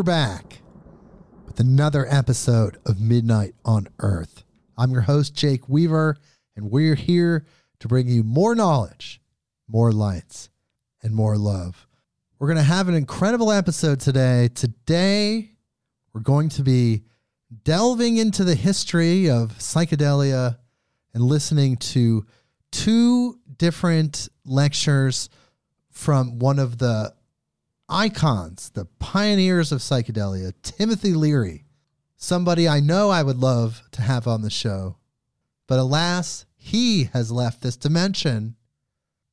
We're back with another episode of Midnight on Earth. I'm your host, Jake Weaver, and we're here to bring you more knowledge, more lights, and more love. We're going to have an incredible episode today. Today, we're going to be delving into the history of psychedelia and listening to two different lectures from one of the icons, the pioneers of psychedelia, Timothy Leary, somebody I know I would love to have on the show. But alas, he has left this dimension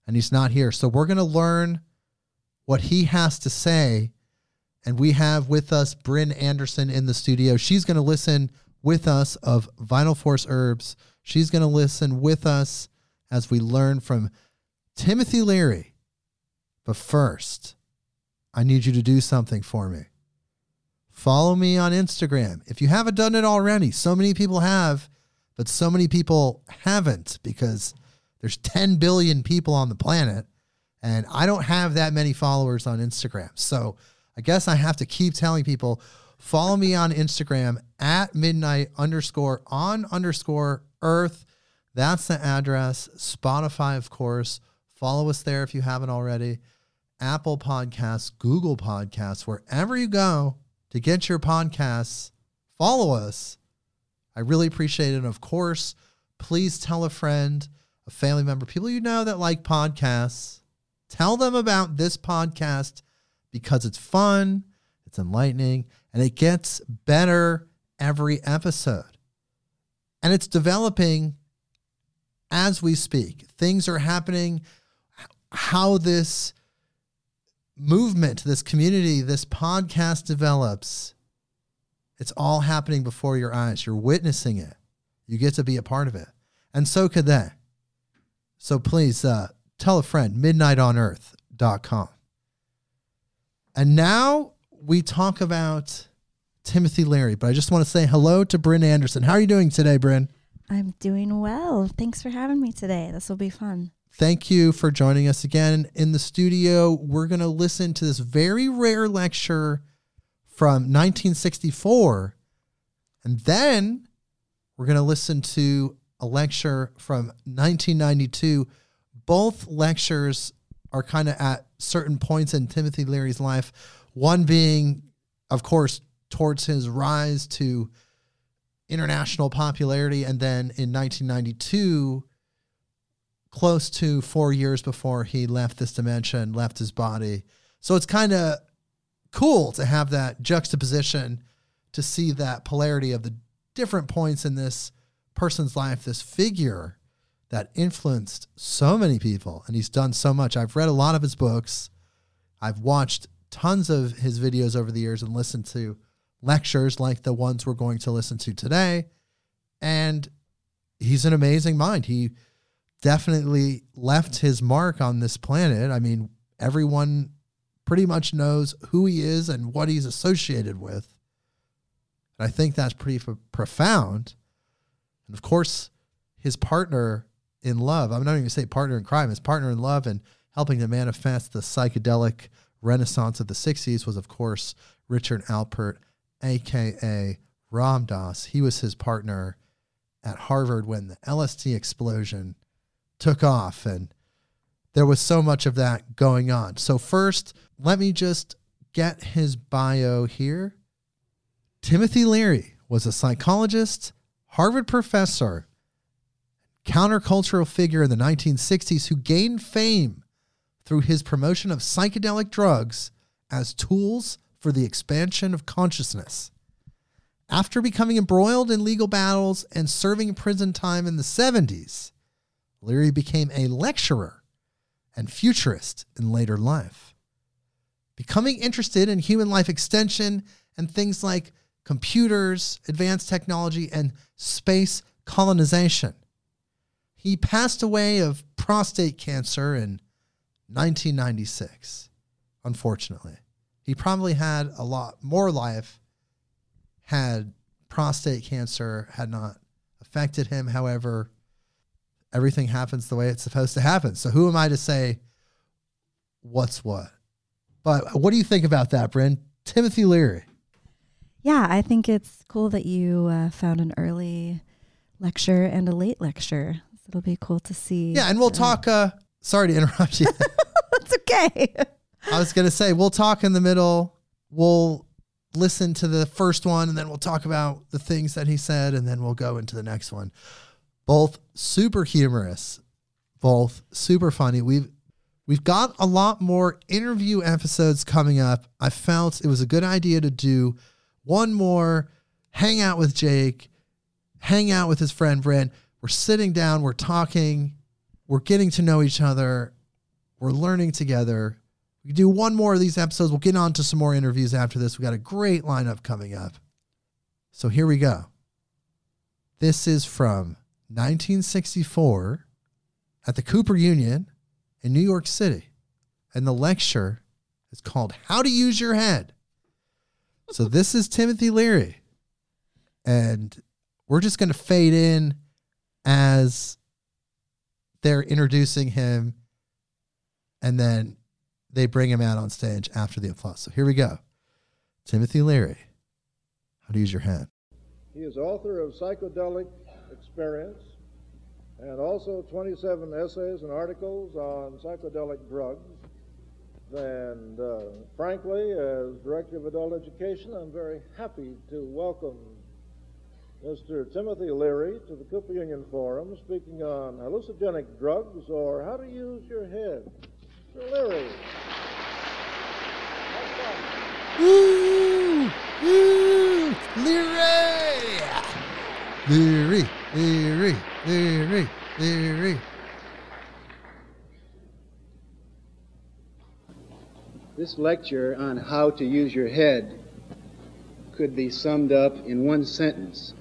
and he's not here. So we're going to learn what he has to say. And we have with us Brynn Anderson in the studio. She's going to listen with us of Vital Force Herbs. She's going to listen with us as we learn from Timothy Leary. But first, I need you to do something for me. Follow me on Instagram. If you haven't done it already, so many people have, but so many people haven't because there's 10 billion people on the planet and I don't have that many followers on Instagram. So I guess I have to keep telling people follow me on Instagram at midnight underscore on underscore earth. That's the address. Spotify, of course. Follow us there if you haven't already. Apple Podcasts, Google Podcasts, wherever you go to get your podcasts, follow us. I really appreciate it. And of course, please tell a friend, a family member, people you know that like podcasts. Tell them about this podcast because it's fun, it's enlightening, and it gets better every episode. And it's developing as we speak. Things are happening. How this movement, this community, this podcast develops, it's all happening before your eyes. You're witnessing it. You get to be a part of it. And so could they. So please uh, tell a friend, midnightonearth.com. And now we talk about Timothy Leary, but I just want to say hello to Brynn Anderson. How are you doing today, Brynn? I'm doing well. Thanks for having me today. This will be fun. Thank you for joining us again in the studio. We're going to listen to this very rare lecture from 1964. And then we're going to listen to a lecture from 1992. Both lectures are kind of at certain points in Timothy Leary's life. One being, of course, towards his rise to international popularity. And then in 1992, close to four years before he left this dimension, left his body. So it's kind of cool to have that juxtaposition to see that polarity of the different points in this person's life, this figure that influenced so many people. And he's done so much. I've read a lot of his books, I've watched tons of his videos over the years and listened to lectures like the ones we're going to listen to today. And he's an amazing mind. He definitely left his mark on this planet. I mean, everyone pretty much knows who he is and what he's associated with. And I think that's pretty f- profound. And of course, his partner in love, I'm not even going to say partner in crime, his partner in love and helping to manifest the psychedelic renaissance of the 60s was, of course, Richard Alpert, aka Ram Dass. He was his partner at Harvard when the LSD explosion took off and there was so much of that going on. So, first, let me just get his bio here. Timothy Leary was a psychologist, Harvard professor, countercultural figure in the 1960s who gained fame through his promotion of psychedelic drugs as tools for the expansion of consciousness. After becoming embroiled in legal battles and serving prison time in the 70s, Leary became a lecturer and futurist in later life. Becoming interested in human life extension and things like computers, advanced technology, and space colonization. He passed away of prostate cancer in 1996. unfortunately. He probably had a lot more life had prostate cancer had not affected him. However, everything happens the way it's supposed to happen. So who am I to say what's what? But what do you think about that, Brynn? Timothy Leary. Yeah, I think it's cool that you uh, found an early lecture and a late lecture. It'll be cool to see. Yeah, and we'll talk. Uh, sorry to interrupt you. That's okay. I was going to say, we'll talk in the middle. We'll listen to the first one and then we'll talk about the things that he said and then we'll go into the next one. Both super humorous, both super funny. We've we've got a lot more interview episodes coming up. I felt it was a good idea to do one more hang out with Jake, hang out with his friend Brent. We're sitting down, we're talking, we're getting to know each other, we're learning together. We can do one more of these episodes. We'll get on to some more interviews after this. We got a great lineup coming up. So here we go. This is from 1964 at the Cooper Union in New York City. And the lecture is called How to Use Your Head. So this is Timothy Leary. And we're just going to fade in as they're introducing him. And then they bring him out on stage after the applause. So here we go. Timothy Leary, how to use your head. He is author of Psychedelic Experience and also 27 essays and articles on psychedelic drugs. And uh, frankly, as Director of Adult Education, I'm very happy to welcome Mr. Timothy Leary to the Cooper Union Forum speaking on hallucinogenic drugs or how to use your head. Mr. Leary. Woo! Woo! Leary! Leary, Leary, Leary, Leary. This lecture on how to use your head could be summed up in one sentence.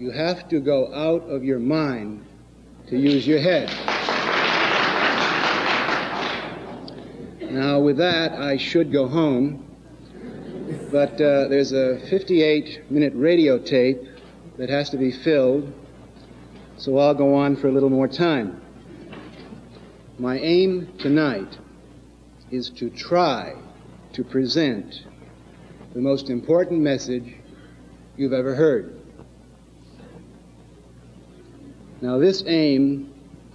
You have to go out of your mind to use your head. Now, with that, I should go home, but uh, there's a 58 minute radio tape that has to be filled, so I'll go on for a little more time. My aim tonight is to try to present the most important message you've ever heard. Now, this aim,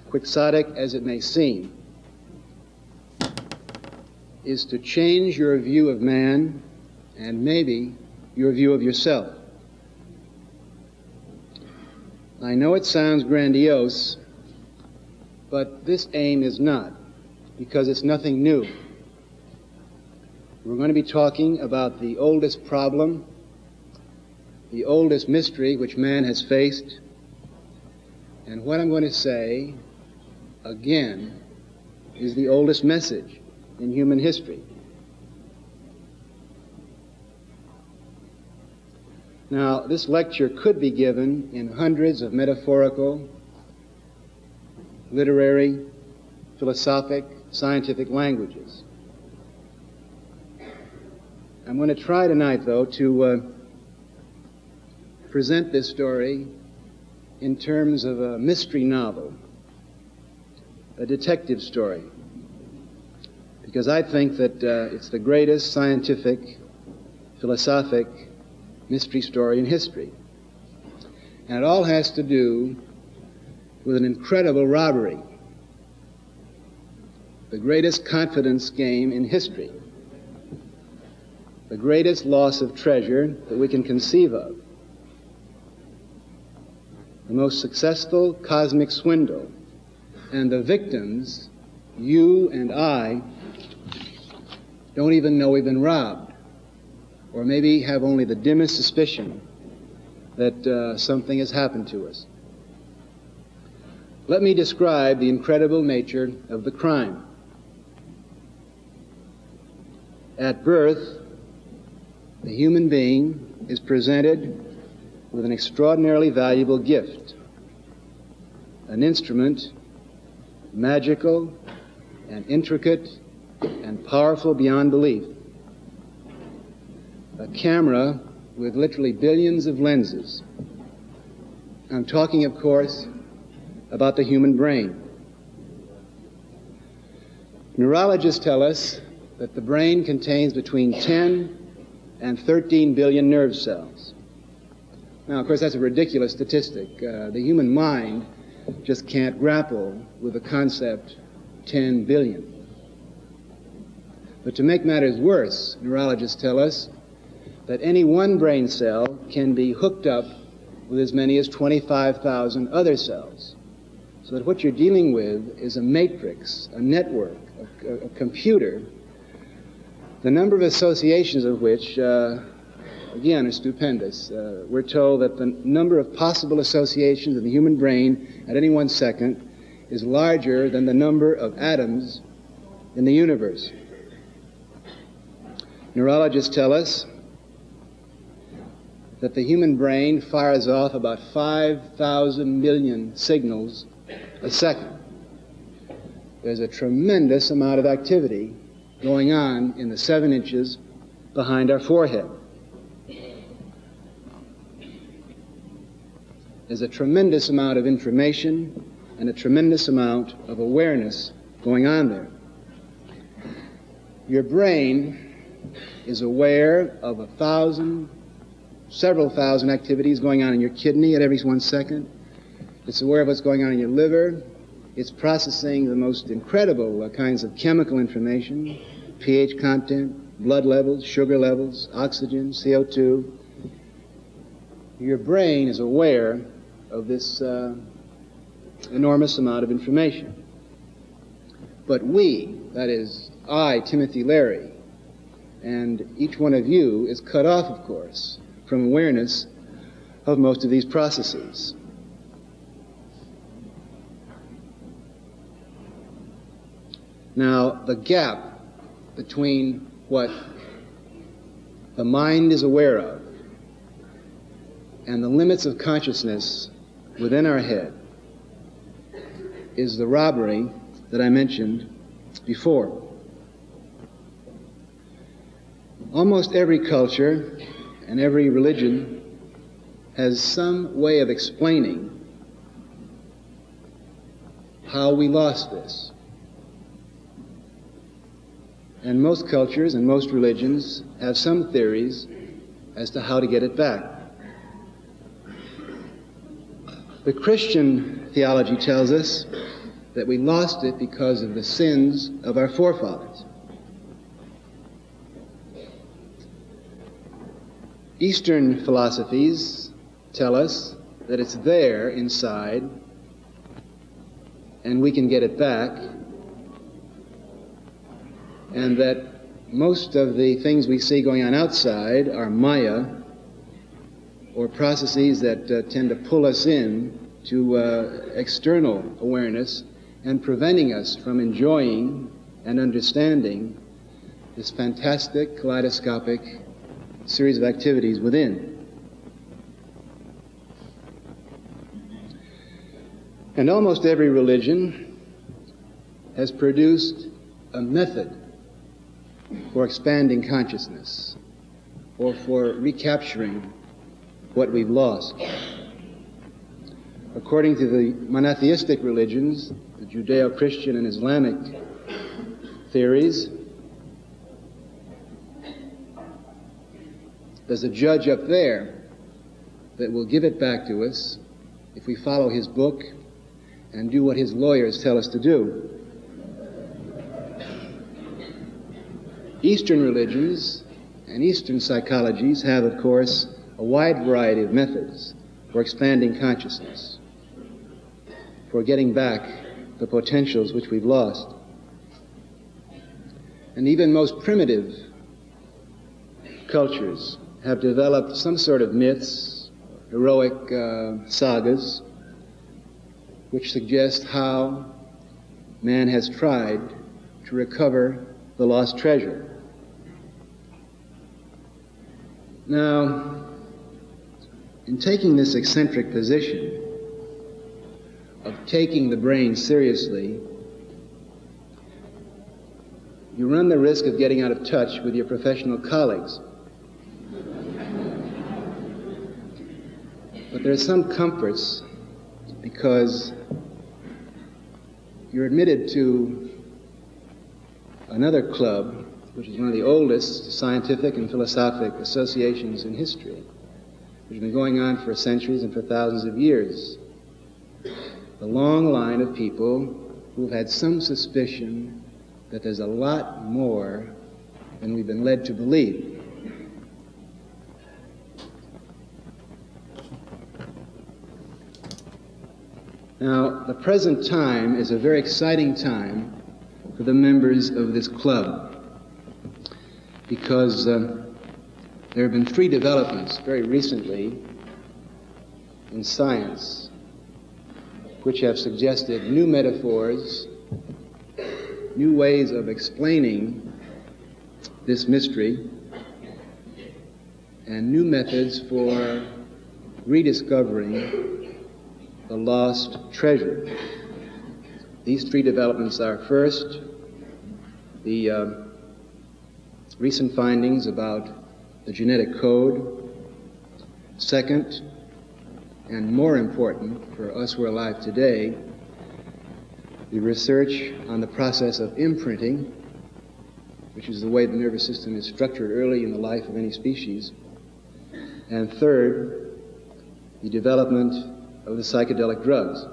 quixotic as it may seem, is to change your view of man and maybe your view of yourself. I know it sounds grandiose, but this aim is not, because it's nothing new. We're going to be talking about the oldest problem, the oldest mystery which man has faced, and what I'm going to say, again, is the oldest message in human history. Now, this lecture could be given in hundreds of metaphorical, literary, philosophic, scientific languages. I'm going to try tonight, though, to uh, present this story in terms of a mystery novel, a detective story because I think that uh, it's the greatest scientific, philosophic mystery story in history. And it all has to do with an incredible robbery, the greatest confidence game in history, the greatest loss of treasure that we can conceive of, the most successful cosmic swindle, and the victims, you and I, don't even know we've been robbed, or maybe have only the dimmest suspicion that uh, something has happened to us. Let me describe the incredible nature of the crime. At birth, the human being is presented with an extraordinarily valuable gift, an instrument magical and intricate and powerful beyond belief. A camera with literally billions of lenses. I'm talking, of course, about the human brain. Neurologists tell us that the brain contains between 10 and 13 billion nerve cells. Now, of course, that's a ridiculous statistic. Uh, the human mind just can't grapple with the concept 10 billion. But to make matters worse, neurologists tell us that any one brain cell can be hooked up with as many as 25,000 other cells. So that what you're dealing with is a matrix, a network, a, a computer, the number of associations of which, uh, again, are stupendous. Uh, we're told that the number of possible associations in the human brain at any one second is larger than the number of atoms in the universe. Neurologists tell us that the human brain fires off about 5,000 million signals a second. There's a tremendous amount of activity going on in the seven inches behind our forehead. There's a tremendous amount of information and a tremendous amount of awareness going on there. Your brain is aware of a thousand, several thousand activities going on in your kidney at every one second. It's aware of what's going on in your liver. It's processing the most incredible uh, kinds of chemical information, pH content, blood levels, sugar levels, oxygen, CO2. Your brain is aware of this uh, enormous amount of information. But we, that is, I, Timothy Leary, and each one of you is cut off, of course, from awareness of most of these processes. Now, the gap between what the mind is aware of and the limits of consciousness within our head is the robbery that I mentioned before. Almost every culture and every religion has some way of explaining how we lost this. And most cultures and most religions have some theories as to how to get it back. The Christian theology tells us that we lost it because of the sins of our forefathers. Eastern philosophies tell us that it's there inside and we can get it back, and that most of the things we see going on outside are Maya or processes that uh, tend to pull us in to uh, external awareness and preventing us from enjoying and understanding this fantastic kaleidoscopic series of activities within. And almost every religion has produced a method for expanding consciousness or for recapturing what we've lost. According to the monotheistic religions, the Judeo Christian and Islamic theories, there's a judge up there that will give it back to us if we follow his book and do what his lawyers tell us to do. Eastern religions and Eastern psychologies have, of course, a wide variety of methods for expanding consciousness, for getting back the potentials which we've lost. And even most primitive cultures have developed some sort of myths, heroic uh, sagas, which suggest how man has tried to recover the lost treasure. Now, in taking this eccentric position of taking the brain seriously, you run the risk of getting out of touch with your professional colleagues. But there are some comforts because you're admitted to another club, which is one of the oldest scientific and philosophic associations in history, which has been going on for centuries and for thousands of years. The long line of people who've had some suspicion that there's a lot more than we've been led to believe. Now, the present time is a very exciting time for the members of this club because uh, there have been three developments very recently in science which have suggested new metaphors, new ways of explaining this mystery, and new methods for rediscovering the lost treasure. These three developments are first, the uh, recent findings about the genetic code, second, and more important for us who are alive today, the research on the process of imprinting, which is the way the nervous system is structured early in the life of any species, and third, the development of the psychedelic drugs.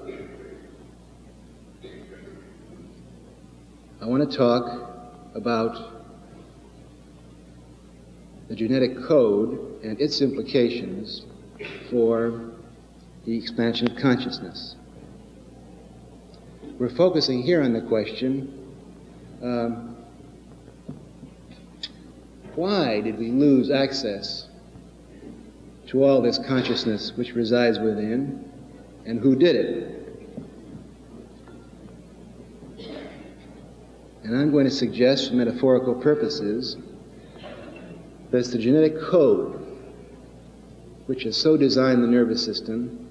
I want to talk about the genetic code and its implications for the expansion of consciousness. We're focusing here on the question um, why did we lose access to all this consciousness which resides within? And who did it. And I'm going to suggest, for metaphorical purposes, that the genetic code which has so designed the nervous system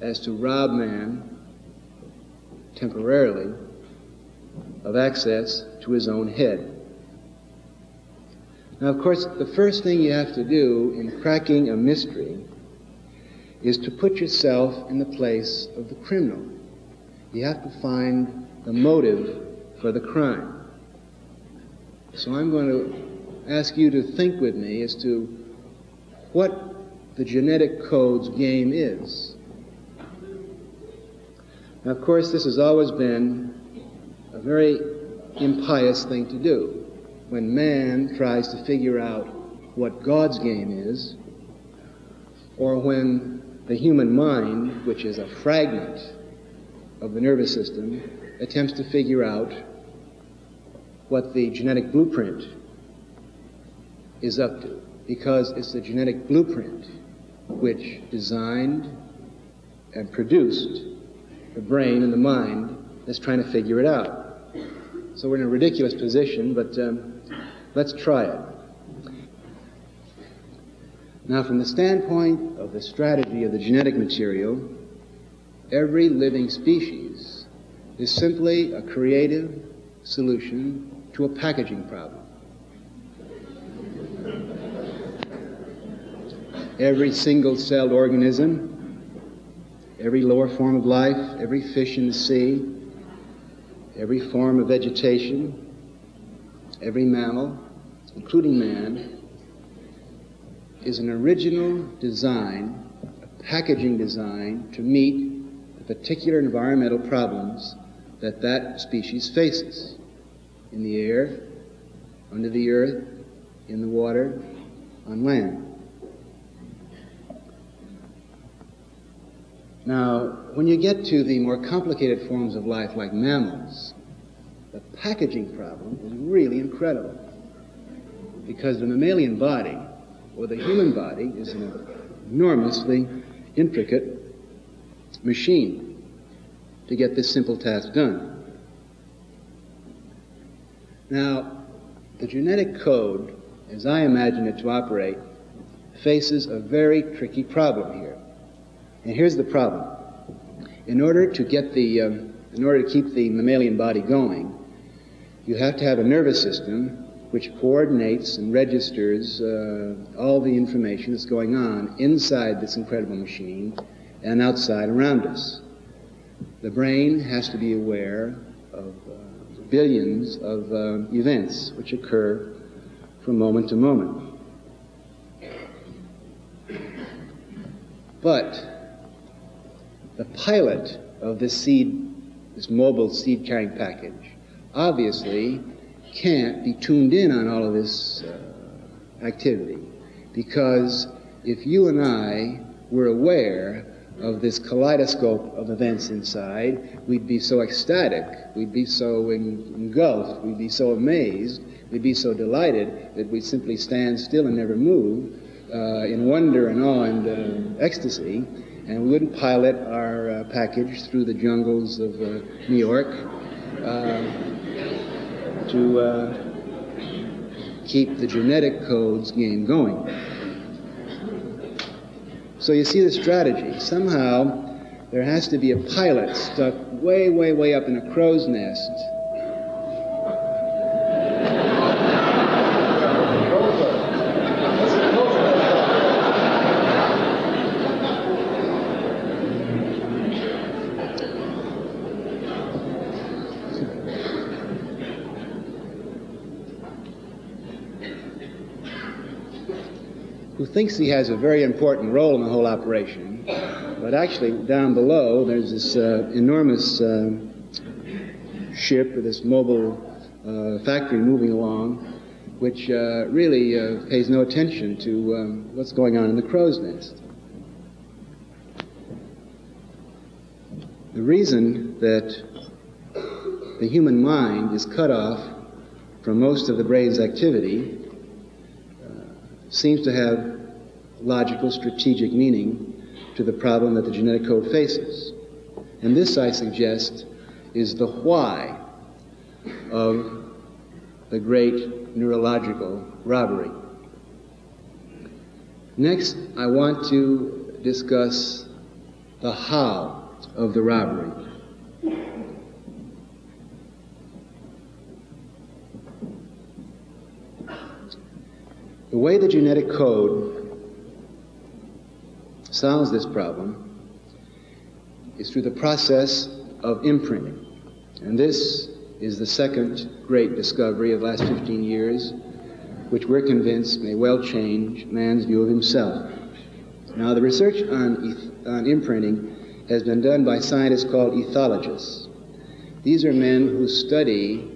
as to rob man temporarily of access to his own head. Now, of course, the first thing you have to do in cracking a mystery is to put yourself in the place of the criminal. You have to find the motive for the crime. So I'm going to ask you to think with me as to what the genetic code's game is. Now, of course, this has always been a very impious thing to do. When man tries to figure out what God's game is, or when the human mind, which is a fragment of the nervous system, attempts to figure out what the genetic blueprint is up to. Because it's the genetic blueprint which designed and produced the brain and the mind that's trying to figure it out. So we're in a ridiculous position, but um, let's try it. Now, from the standpoint of the strategy of the genetic material, every living species is simply a creative solution to a packaging problem. Every single celled organism, every lower form of life, every fish in the sea, every form of vegetation, every mammal, including man, is an original design, a packaging design to meet the particular environmental problems that that species faces in the air, under the earth, in the water, on land. Now, when you get to the more complicated forms of life like mammals, the packaging problem is really incredible because the mammalian body or the human body is an enormously intricate machine to get this simple task done. Now, the genetic code, as I imagine it to operate, faces a very tricky problem here. And here's the problem. In order to get the, um, in order to keep the mammalian body going, you have to have a nervous system which coordinates and registers uh, all the information that's going on inside this incredible machine and outside around us. The brain has to be aware of uh, billions of uh, events which occur from moment to moment. But the pilot of this seed, this mobile seed carrying package, obviously can't be tuned in on all of this uh, activity. Because if you and I were aware of this kaleidoscope of events inside, we'd be so ecstatic, we'd be so engulfed, we'd be so amazed, we'd be so delighted that we'd simply stand still and never move uh, in wonder and awe and uh, ecstasy, and we wouldn't pilot our uh, package through the jungles of uh, New York. Uh, to uh, keep the genetic codes game going. So you see the strategy. Somehow there has to be a pilot stuck way, way, way up in a crow's nest thinks he has a very important role in the whole operation, but actually down below there's this uh, enormous uh, ship or this mobile uh, factory moving along, which uh, really uh, pays no attention to um, what's going on in the crow's nest. The reason that the human mind is cut off from most of the brain's activity seems to have logical, strategic meaning to the problem that the genetic code faces. And this, I suggest, is the why of the great neurological robbery. Next, I want to discuss the how of the robbery. The way the genetic code solves this problem is through the process of imprinting. And this is the second great discovery of the last 15 years, which we're convinced may well change man's view of himself. Now, the research on, on imprinting has been done by scientists called ethologists. These are men who study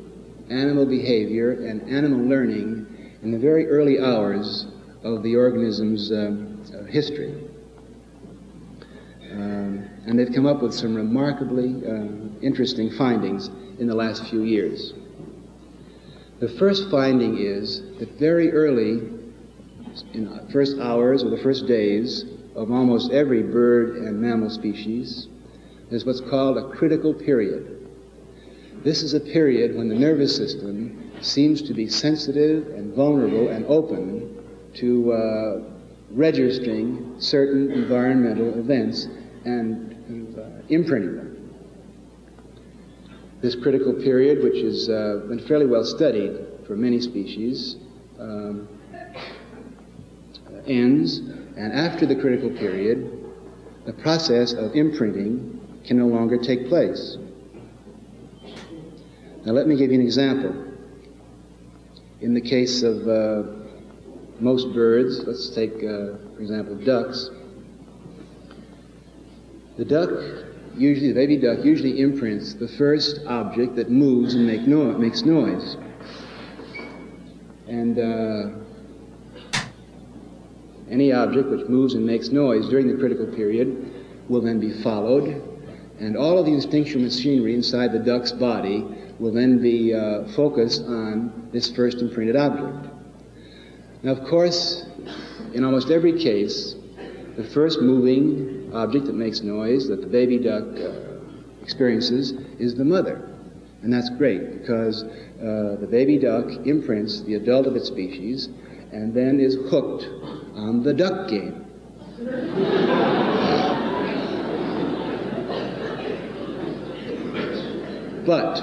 animal behavior and animal learning in the very early hours of the organism's uh, history. Um, and they've come up with some remarkably uh, interesting findings in the last few years. The first finding is that very early, in the first hours or the first days of almost every bird and mammal species, is what's called a critical period. This is a period when the nervous system seems to be sensitive and vulnerable and open to uh, registering certain environmental events and uh, imprinting them. This critical period, which has uh, been fairly well studied for many species, um, ends, and after the critical period, the process of imprinting can no longer take place. Now, let me give you an example. In the case of uh, most birds, let's take, uh, for example, ducks, the duck, usually, the baby duck, usually imprints the first object that moves and make no- makes noise. And uh, any object which moves and makes noise during the critical period will then be followed, and all of the instinctual machinery inside the duck's body will then be uh, focused on this first imprinted object. Now, of course, in almost every case, the first moving object that makes noise that the baby duck uh, experiences is the mother. And that's great because uh, the baby duck imprints the adult of its species and then is hooked on the duck game. but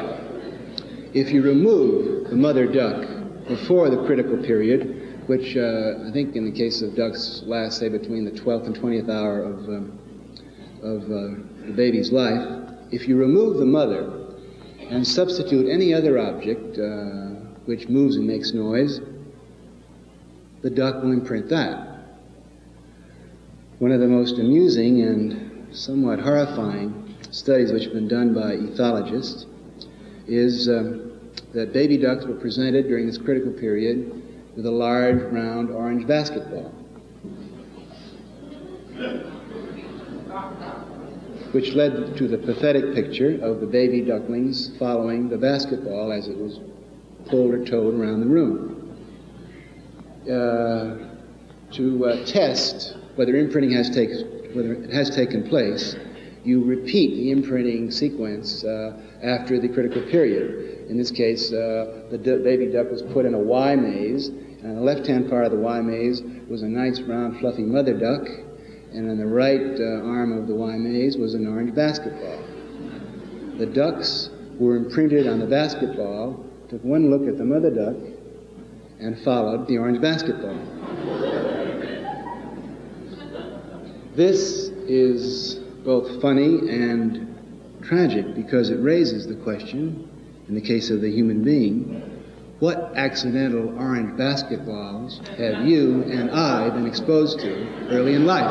if you remove the mother duck before the critical period, which uh, I think in the case of ducks lasts, say, between the 12th and 20th hour of, um, of uh, the baby's life, if you remove the mother and substitute any other object uh, which moves and makes noise, the duck will imprint that. One of the most amusing and somewhat horrifying studies which have been done by ethologists is um, that baby ducks were presented during this critical period with a large, round, orange basketball. Which led to the pathetic picture of the baby ducklings following the basketball as it was pulled or towed around the room. Uh, to uh, test whether imprinting has taken whether it has taken place, you repeat the imprinting sequence uh, after the critical period. In this case, uh, the d- baby duck was put in a Y maze, on the left-hand part of the Y maze was a nice round fluffy mother duck, and on the right uh, arm of the Y maze was an orange basketball. The ducks were imprinted on the basketball, took one look at the mother duck, and followed the orange basketball. This is both funny and tragic because it raises the question, in the case of the human being, what accidental orange basketballs have you and I been exposed to early in life?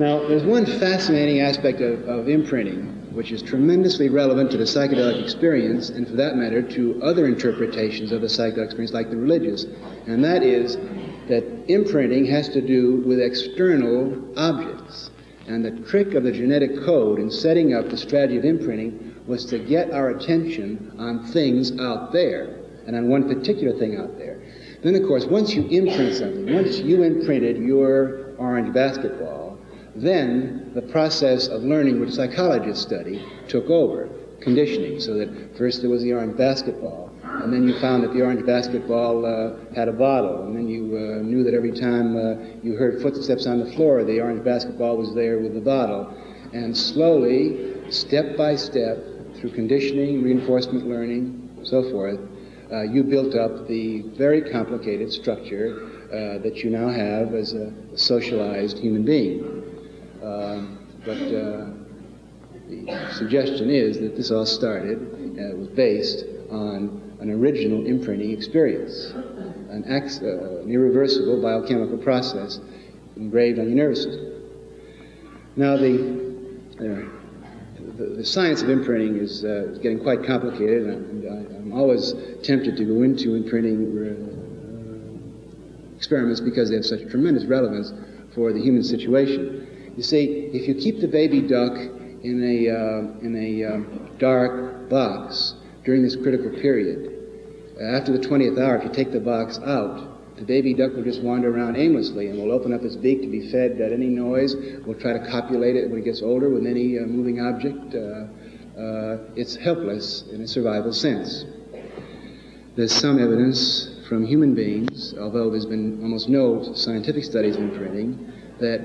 Now, there's one fascinating aspect of, of, imprinting, which is tremendously relevant to the psychedelic experience, and for that matter, to other interpretations of the psychedelic experience, like the religious, and that is that imprinting has to do with external objects. And the trick of the genetic code in setting up the strategy of imprinting was to get our attention on things out there, and on one particular thing out there. Then, of course, once you imprint something, once you imprinted your orange basketball, then the process of learning, which psychologists study, took over, conditioning, so that first there was the orange basketball, and then you found that the orange basketball uh, had a bottle, and then you uh, knew that every time uh, you heard footsteps on the floor, the orange basketball was there with the bottle. And slowly, step by step, through conditioning, reinforcement learning, so forth, uh, you built up the very complicated structure uh, that you now have as a socialized human being. Um, but uh, the suggestion is that this all started, uh, was based on an original imprinting experience, an, ex, uh, an irreversible biochemical process engraved on your nervous system. Now, the, the, the science of imprinting is, uh, getting quite complicated, and, and I, am always tempted to go into imprinting uh, experiments because they have such tremendous relevance for the human situation. You see, if you keep the baby duck in a, uh, in a um, dark box during this critical period, after the 20th hour, if you take the box out, the baby duck will just wander around aimlessly and will open up its beak to be fed at any noise, will try to copulate it when it gets older with any uh, moving object. Uh, uh, it's helpless in a survival sense. There's some evidence from human beings, although there's been almost no scientific studies imprinting, that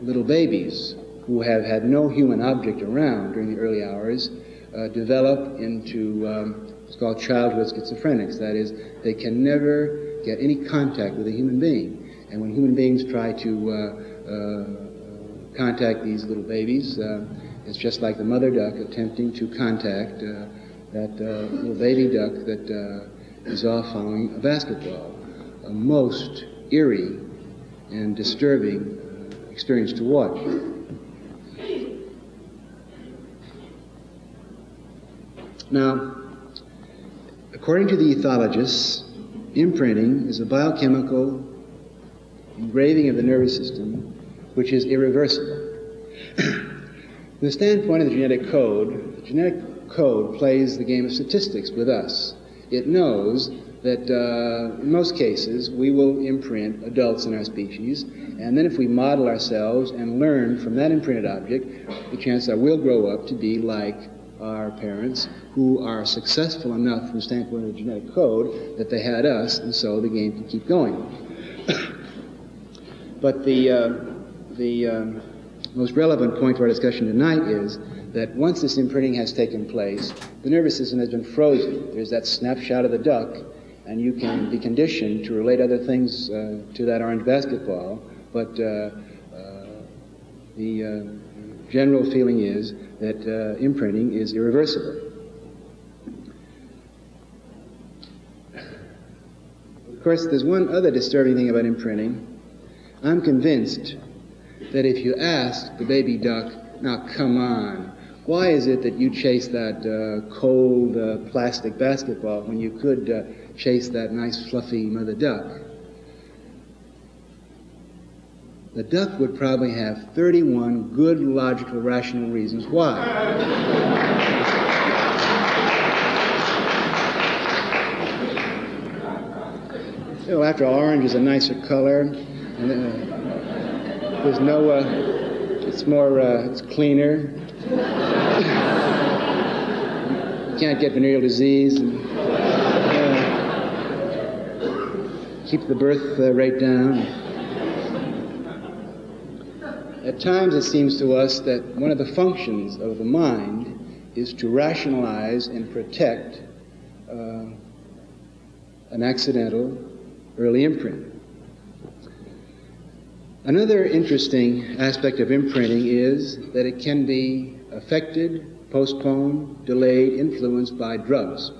little babies who have had no human object around during the early hours uh, develop into um, what's called childhood schizophrenics. That is, they can never get any contact with a human being. And when human beings try to uh, uh, contact these little babies, uh, it's just like the mother duck attempting to contact uh, that little baby duck that is off following a basketball. A most eerie and disturbing experience to watch. Now, according to the ethologists, imprinting is a biochemical engraving of the nervous system which is irreversible. From the standpoint of the genetic code, the genetic code plays the game of statistics with us. It knows that uh, in most cases we will imprint adults in our species, and then if we model ourselves and learn from that imprinted object, the chance that we'll grow up to be like our parents who are successful enough from the standpoint of the genetic code that they had us, and so the game can keep going. But the, uh, the um, most relevant point to our discussion tonight is that once this imprinting has taken place, the nervous system has been frozen. There's that snapshot of the duck, and you can be conditioned to relate other things uh, to that orange basketball, but uh, uh the uh, general feeling is that uh, imprinting is irreversible. Course, there's one other disturbing thing about imprinting. I'm convinced that if you ask the baby duck, now come on, why is it that you chase that uh, cold uh, plastic basketball when you could uh, chase that nice fluffy mother duck? The duck would probably have 31 good, logical, rational reasons why. you know, after all, orange is a nicer color, and uh, there's no, uh, it's more, uh, it's cleaner. you can't get venereal disease. And, uh, keep the birth uh, rate down. At times, it seems to us that one of the functions of the mind is to rationalize and protect uh, an accidental early imprint. Another interesting aspect of imprinting is that it can be affected, postponed, delayed, influenced by drugs.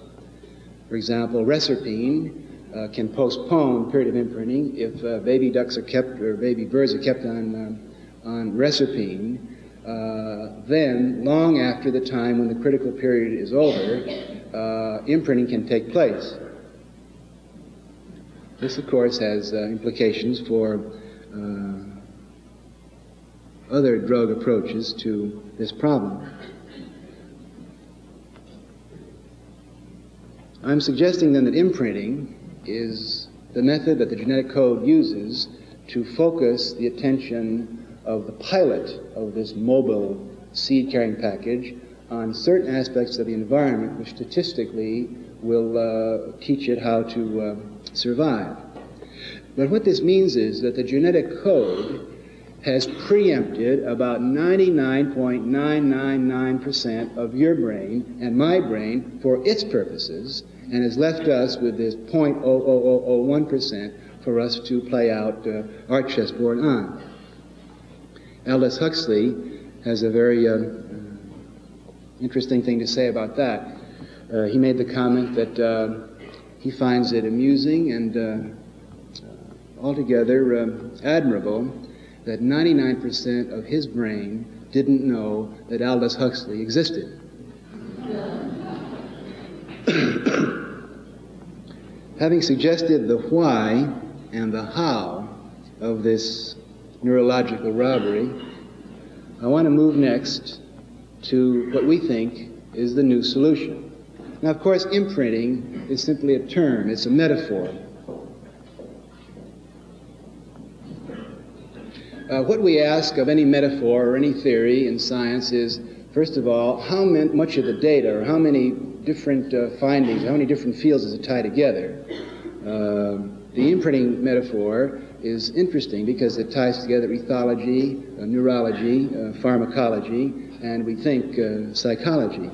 For example, reserpine uh, can postpone period of imprinting if uh, baby ducks are kept or baby birds are kept on um, on reserpine, uh, then, long after the time when the critical period is over, uh, imprinting can take place. This, of course, has uh, implications for uh, other drug approaches to this problem. I'm suggesting then that imprinting is the method that the genetic code uses to focus the attention of the pilot of this mobile seed carrying package on certain aspects of the environment which statistically will uh, teach it how to uh, survive. But what this means is that the genetic code has preempted about 99.999% of your brain and my brain for its purposes and has left us with this 0.00001% for us to play out uh, our chessboard on. Aldous Huxley has a very uh, interesting thing to say about that. Uh, he made the comment that uh, he finds it amusing and uh, altogether uh, admirable that 99% of his brain didn't know that Aldous Huxley existed. Having suggested the why and the how of this neurological robbery, I want to move next to what we think is the new solution. Now, of course, imprinting is simply a term, it's a metaphor. Uh, what we ask of any metaphor or any theory in science is, first of all, how much of the data or how many different uh, findings, how many different fields does it tie together? Uh, the imprinting metaphor is interesting because it ties together ethology, uh, neurology, uh, pharmacology, and we think uh, psychology.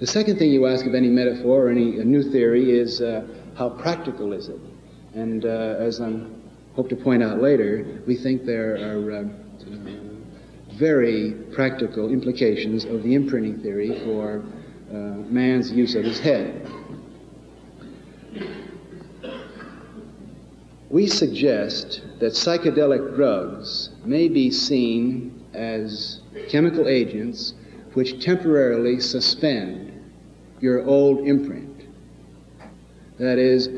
The second thing you ask of any metaphor or any new theory is uh, how practical is it? And uh, as I hope to point out later, we think there are uh, very practical implications of the imprinting theory for man's use of his head. we suggest that psychedelic drugs may be seen as chemical agents which temporarily suspend your old imprint. That is,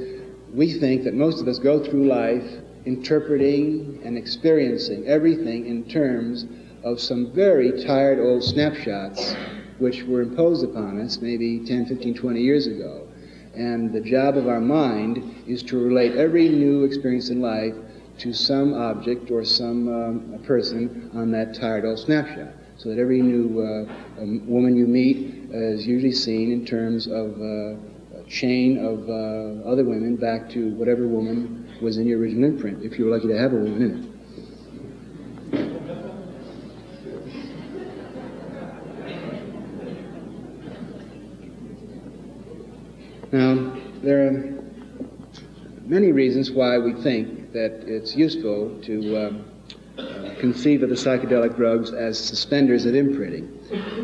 we think that most of us go through life interpreting and experiencing everything in terms of some very tired old snapshots which were imposed upon us maybe 10, 15, 20 years ago. And the job of our mind is to relate every new experience in life to some object or some um, person on that tired old snapshot. So that every new uh, um, woman you meet is usually seen in terms of uh, a chain of uh, other women back to whatever woman was in your original imprint, if you were lucky to have a woman in it. Now, there are many reasons why we think that it's useful to um, conceive of the psychedelic drugs as suspenders of imprinting.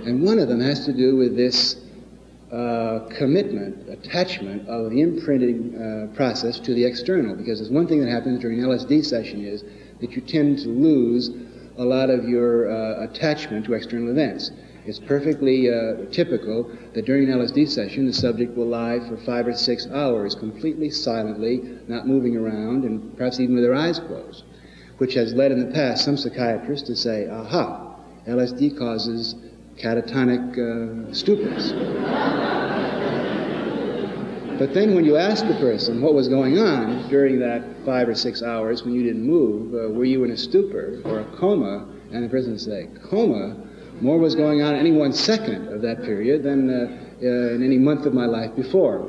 And one of them has to do with this uh, commitment, attachment of the imprinting uh, process to the external. Because there's one thing that happens during an LSD session is that you tend to lose a lot of your uh, attachment to external events. It's perfectly uh, typical that during an LSD session, the subject will lie for five or six hours completely silently, not moving around, and perhaps even with their eyes closed, which has led in the past some psychiatrists to say, aha, LSD causes catatonic uh, stupors. But then when you ask the person what was going on during that five or six hours when you didn't move, uh, were you in a stupor or a coma? And the person would say, coma? More was going on in any one second of that period than uh, uh, in any month of my life before.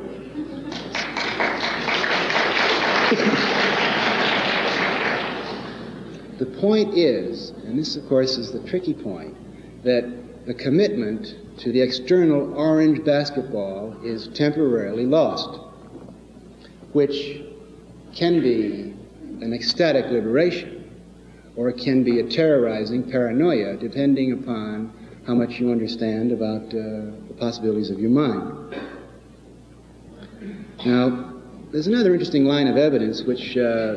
The point is, and this of course is the tricky point, that the commitment to the external orange basketball is temporarily lost, which can be an ecstatic liberation or it can be a terrorizing paranoia, depending upon how much you understand about uh, the possibilities of your mind. Now, there's another interesting line of evidence which uh,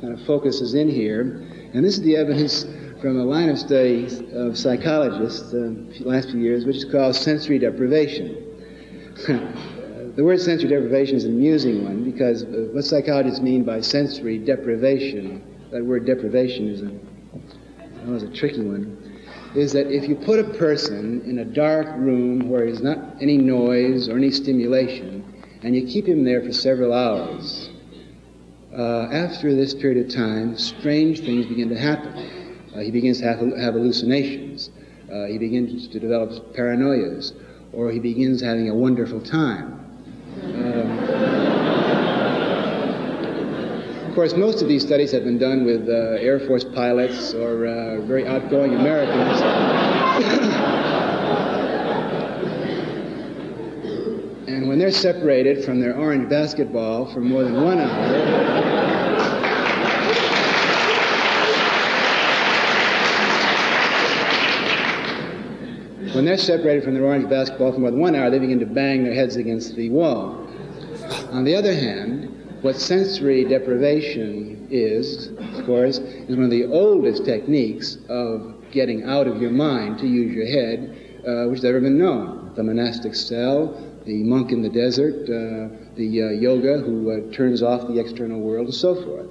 kind of focuses in here, and this is the evidence from a line of study of psychologists uh, the last few years, which is called sensory deprivation. the word sensory deprivation is an amusing one because uh, what psychologists mean by sensory deprivation that word deprivation is a, was a tricky one, is that if you put a person in a dark room where there's not any noise or any stimulation, and you keep him there for several hours, uh, after this period of time, strange things begin to happen. Uh, he begins to have, have hallucinations. Uh, he begins to develop paranoias, or he begins having a wonderful time. Um, of course, most of these studies have been done with uh, Air Force pilots or uh, very outgoing Americans. When they're separated from their orange basketball for more than one hour, when they're separated from their orange basketball for more than one hour, they begin to bang their heads against the wall. On the other hand, what sensory deprivation is, of course, is one of the oldest techniques of getting out of your mind to use your head, uh, which has ever been known. The monastic cell, the monk in the desert, uh, the uh, yoga who uh, turns off the external world, and so forth.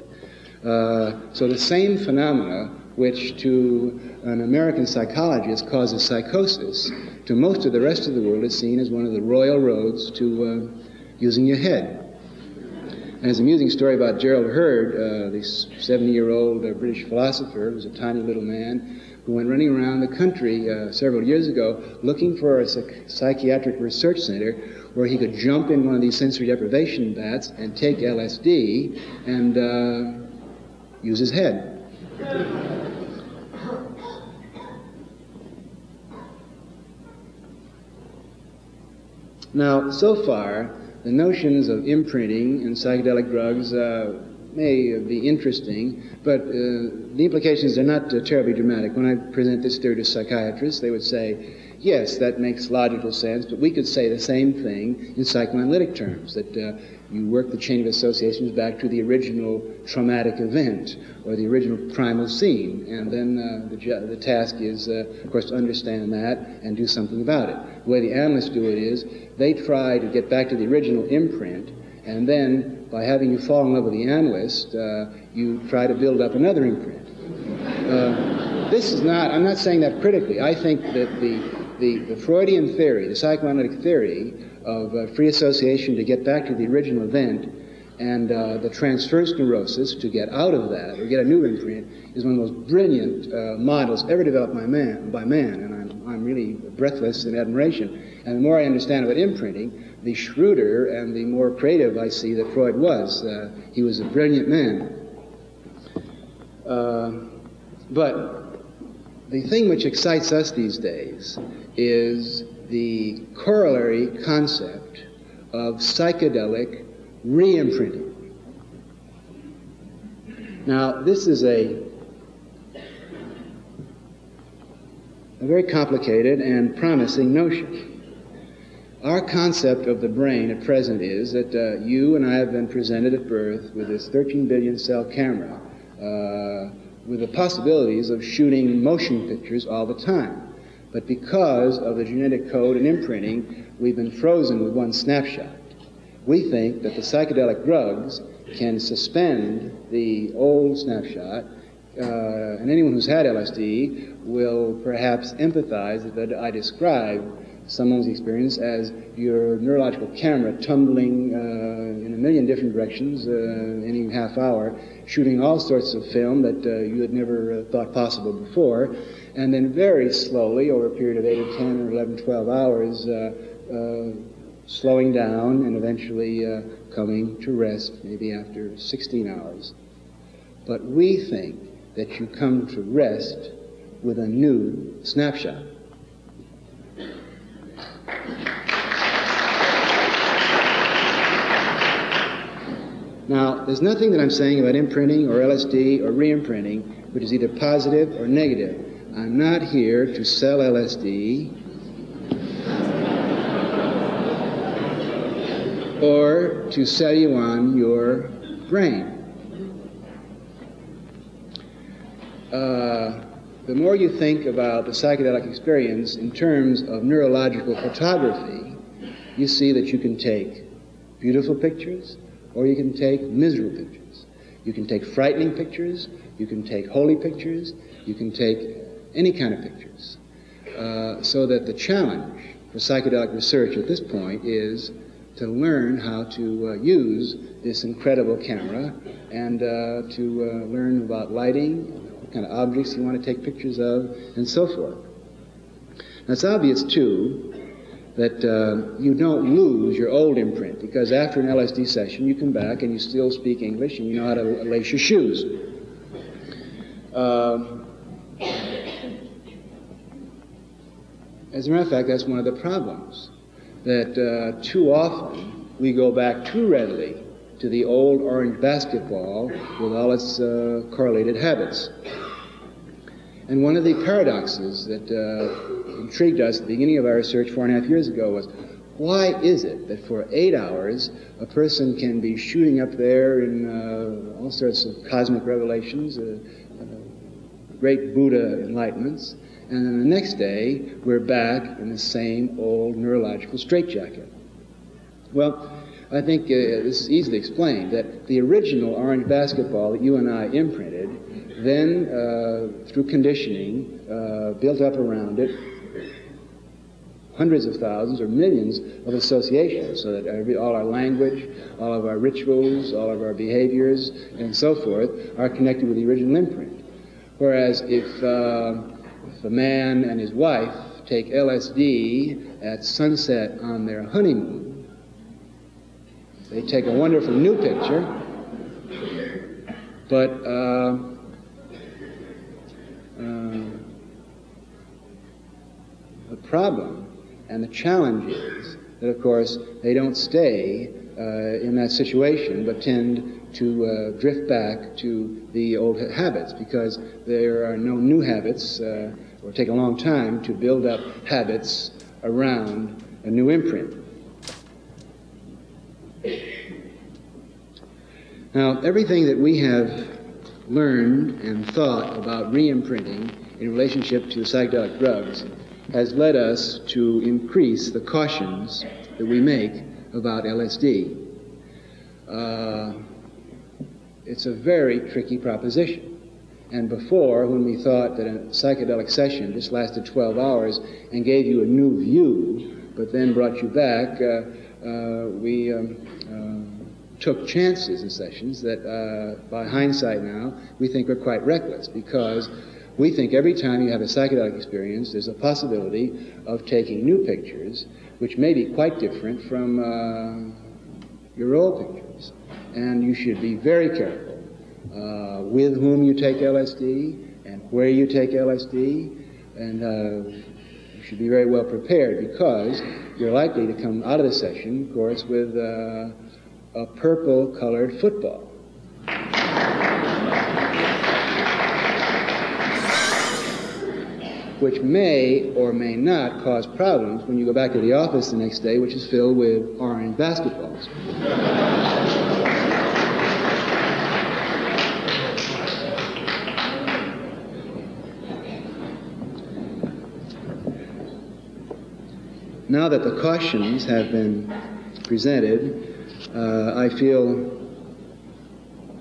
So the same phenomena which to an American psychologist causes psychosis, to most of the rest of the world is seen as one of the royal roads to uh, using your head. And there's an amusing story about Gerald Heard, uh, this 70 year old uh, British philosopher who was a tiny little man who went running around the country uh, several years ago looking for a psych- psychiatric research center where he could jump in one of these sensory deprivation vats and take LSD and uh, use his head. Now, so far, the notions of imprinting and psychedelic drugs uh, may be interesting, but uh, the implications are not uh, terribly dramatic. When I present this theory to psychiatrists, they would say, yes, that makes logical sense, but we could say the same thing in psychoanalytic terms, that uh, you work the chain of associations back to the original traumatic event or the original primal scene, and then uh, the, the task is, uh, of course, to understand that and do something about it. The way the analysts do it is they try to get back to the original imprint, and then by having you fall in love with the analyst, uh, you try to build up another imprint. Uh, this is not, I'm not saying that critically. I think that the, the, the Freudian theory, the psychoanalytic theory of uh, free association to get back to the original event and uh, the transference neurosis to get out of that or get a new imprint is one of the most brilliant uh, models ever developed by man, by man, and I'm, I'm really breathless in admiration. And the more I understand about imprinting, the shrewder and the more creative I see that Freud was. Uh, he was a brilliant man. Uh, but the thing which excites us these days is the corollary concept of psychedelic re-imprinting. Now, this is a, a very complicated and promising notion. Our concept of the brain at present is that uh, you and I have been presented at birth with this 13 billion cell camera uh, with the possibilities of shooting motion pictures all the time. But because of the genetic code and imprinting, we've been frozen with one snapshot. We think that the psychedelic drugs can suspend the old snapshot, uh, and anyone who's had LSD will perhaps empathize that I described someone's experience as your neurological camera tumbling uh, in a million different directions uh, any half hour, shooting all sorts of film that uh, you had never uh, thought possible before, and then very slowly, over a period of 8 or 10 or 11, 12 hours, uh, uh, slowing down and eventually coming to rest maybe after 16 hours. But we think that you come to rest with a new snapshot. Now, there's nothing that I'm saying about imprinting or LSD or re-imprinting which is either positive or negative. I'm not here to sell LSD or to sell you on your brain. Uh, the more you think about the psychedelic experience in terms of neurological photography, you see that you can take beautiful pictures or you can take miserable pictures. You can take frightening pictures, you can take holy pictures, you can take any kind of pictures. Uh, so that the challenge for psychedelic research at this point is to learn how to uh, use this incredible camera and uh, to uh, learn about lighting, kind of objects you want to take pictures of, and so forth. Now, it's obvious, too, that uh, you don't lose your old imprint because after an LSD session, you come back and you still speak English and you know how to lace your shoes. Uh, as a matter of fact, that's one of the problems. That uh, too often we go back too readily to the old orange basketball with all its uh, correlated habits. And one of the paradoxes that uh, intrigued us at the beginning of our research four and a half years ago was why is it that for eight hours a person can be shooting up there in uh, all sorts of cosmic revelations, uh, uh great Buddha enlightenments, and then the next day we're back in the same old neurological straitjacket? Well, I think uh, this is easily explained that the original orange basketball that you and I imprinted then, uh, through conditioning, uh, built up around it hundreds of thousands or millions of associations, so that every, all our language, all of our rituals, all of our behaviors, and so forth are connected with the original imprint. Whereas if, uh, if a man and his wife take LSD at sunset on their honeymoon, they take a wonderful new picture, but uh, uh, the problem and the challenge is that, of course, they don't stay uh, in that situation but tend to uh, drift back to the old habits because there are no new habits uh, or take a long time to build up habits around a new imprint. Now, everything that we have learned and thought about re-imprinting in relationship to psychedelic drugs has led us to increase the cautions that we make about LSD. Uh, it's a very tricky proposition. And before, when we thought that a psychedelic session just lasted 12 hours and gave you a new view, but then brought you back, uh, uh, we um, took chances in sessions that, uh, by hindsight now, we think are quite reckless because we think every time you have a psychedelic experience, there's a possibility of taking new pictures, which may be quite different from uh, your old pictures. And you should be very careful uh, with whom you take LSD and where you take LSD. And uh, you should be very well prepared because you're likely to come out of the session, of course, with uh, a purple colored football. which may or may not cause problems when you go back to the office the next day, which is filled with orange basketballs. now that the cautions have been presented, uh, I feel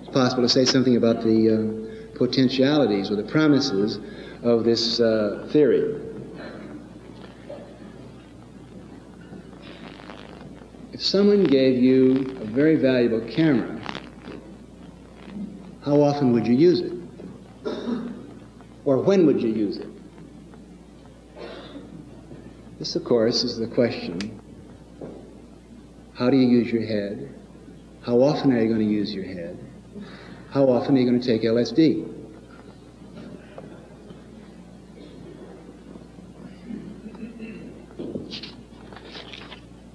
it's possible to say something about the uh, potentialities or the promises of this uh, theory. If someone gave you a very valuable camera, how often would you use it? Or when would you use it? This, of course, is the question how do you use your head? How often are you going to use your head? How often are you going to take LSD?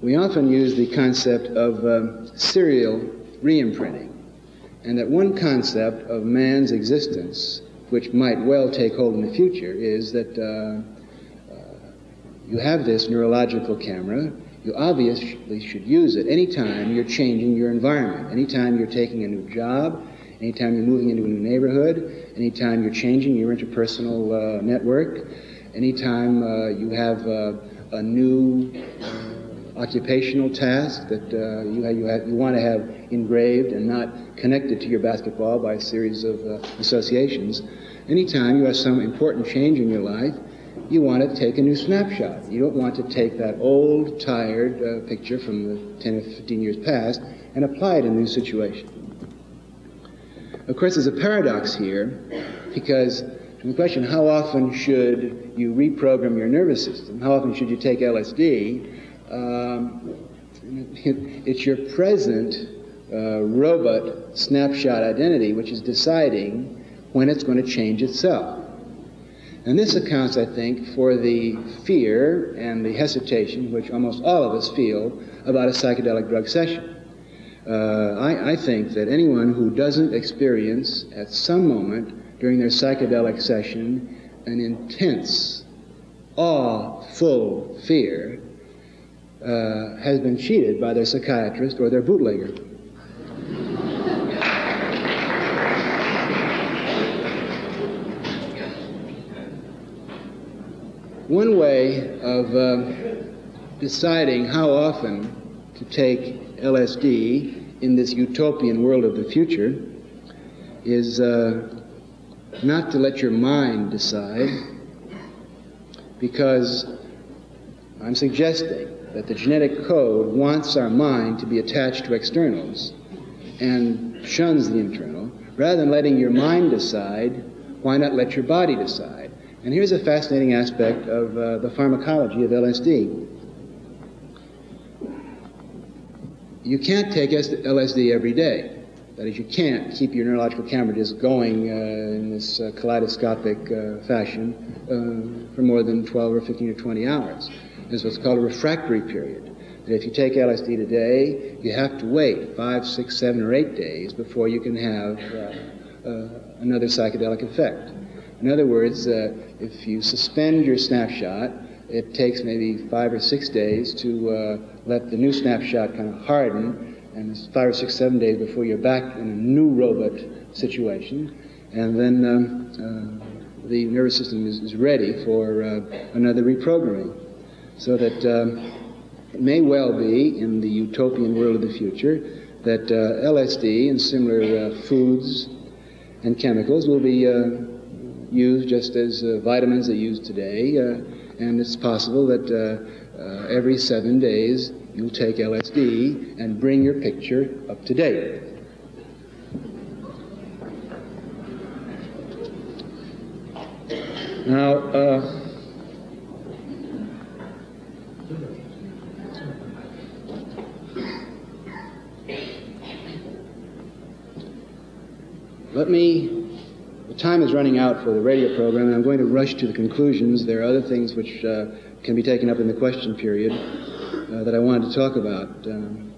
We often use the concept of uh, serial re-imprinting, and that one concept of man's existence, which might well take hold in the future, is that uh, uh, you have this neurological camera. You obviously should use it anytime you're changing your environment, anytime you're taking a new job, anytime you're moving into a new neighborhood, anytime you're changing your interpersonal uh, network, anytime uh, you have uh, a new occupational task that uh, you, have, you, have, you want to have engraved and not connected to your basketball by a series of uh, associations. Anytime you have some important change in your life, you want to take a new snapshot. You don't want to take that old, tired uh, picture from the 10 or 15 years past and apply it in a new situation. Of course, there's a paradox here because the question, how often should you reprogram your nervous system? How often should you take LSD? um, it's your present uh, robot snapshot identity which is deciding when it's going to change itself. And this accounts, I think, for the fear and the hesitation which almost all of us feel about a psychedelic drug session. Uh, I, I think that anyone who doesn't experience at some moment during their psychedelic session an intense, awe-full fear uh, has been cheated by their psychiatrist or their bootlegger. One way of uh, deciding how often to take LSD in this utopian world of the future is uh, not to let your mind decide, because I'm suggesting that the genetic code wants our mind to be attached to externals and shuns the internal, rather than letting your mind decide, why not let your body decide? And here's a fascinating aspect of uh, the pharmacology of LSD. You can't take LSD every day. That is, you can't keep your neurological camera just going uh, in this uh, kaleidoscopic uh, fashion uh, for more than 12 or 15 or 20 hours. There's what's called a refractory period. That if you take LSD today, you have to wait five, six, seven, or eight days before you can have uh, another psychedelic effect. In other words, uh, if you suspend your snapshot, it takes maybe five or six days to uh, let the new snapshot kind of harden, and it's five or six, seven days before you're back in a new robot situation, and then um, uh, the nervous system is, is ready for uh, another reprogramming. So that um, it may well be in the utopian world of the future that uh, LSD and similar uh, foods and chemicals will be uh, used just as uh, vitamins are used today, uh, and it's possible that uh, every seven days you'll take LSD and bring your picture up to date. Now, Let me, time is running out for the radio program, and I'm going to rush to the conclusions. There are other things which uh, can be taken up in the question period. uh, that I wanted to talk about. Um,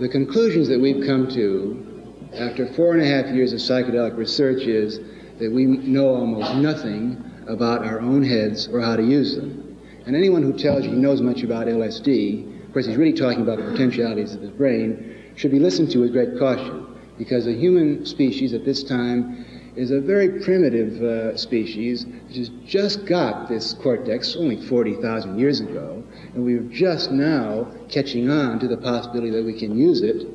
the conclusions that we've come to after four and a half years of psychedelic research is that we know almost nothing about our own heads or how to use them. And anyone who tells you he knows much about LSD, of course, he's really talking about the potentialities of his brain, should be listened to with great caution because the human species at this time is a very primitive uh, species which has just got this cortex only 40,000 years ago, and we're just now catching on to the possibility that we can use it.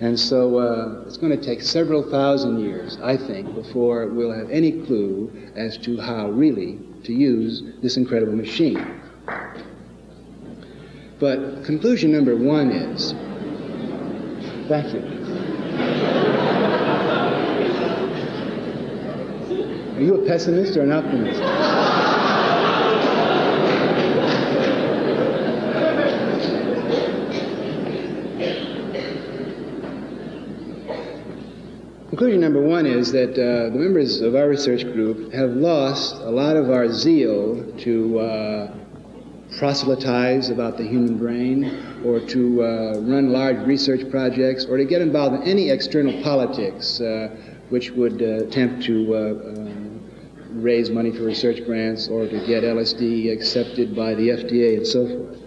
And so uh, it's going to take several thousand years, I think, before we'll have any clue as to how really to use this incredible machine. But conclusion number one is thank you. Are you a pessimist or an optimist? Conclusion number one is that uh, the members of our research group have lost a lot of our zeal to uh, proselytize about the human brain or to uh, run large research projects or to get involved in any external politics uh, which would uh, attempt to uh, raise money for research grants or to get LSD accepted by the FDA and so forth.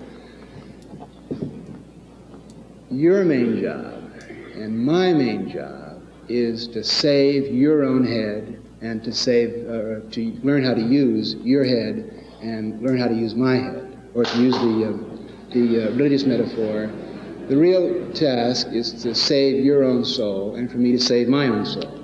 Your main job and my main job is to save your own head and to save, uh, to learn how to use your head and learn how to use my head, or to use the, uh, the uh, religious metaphor. The real task is to save your own soul and for me to save my own soul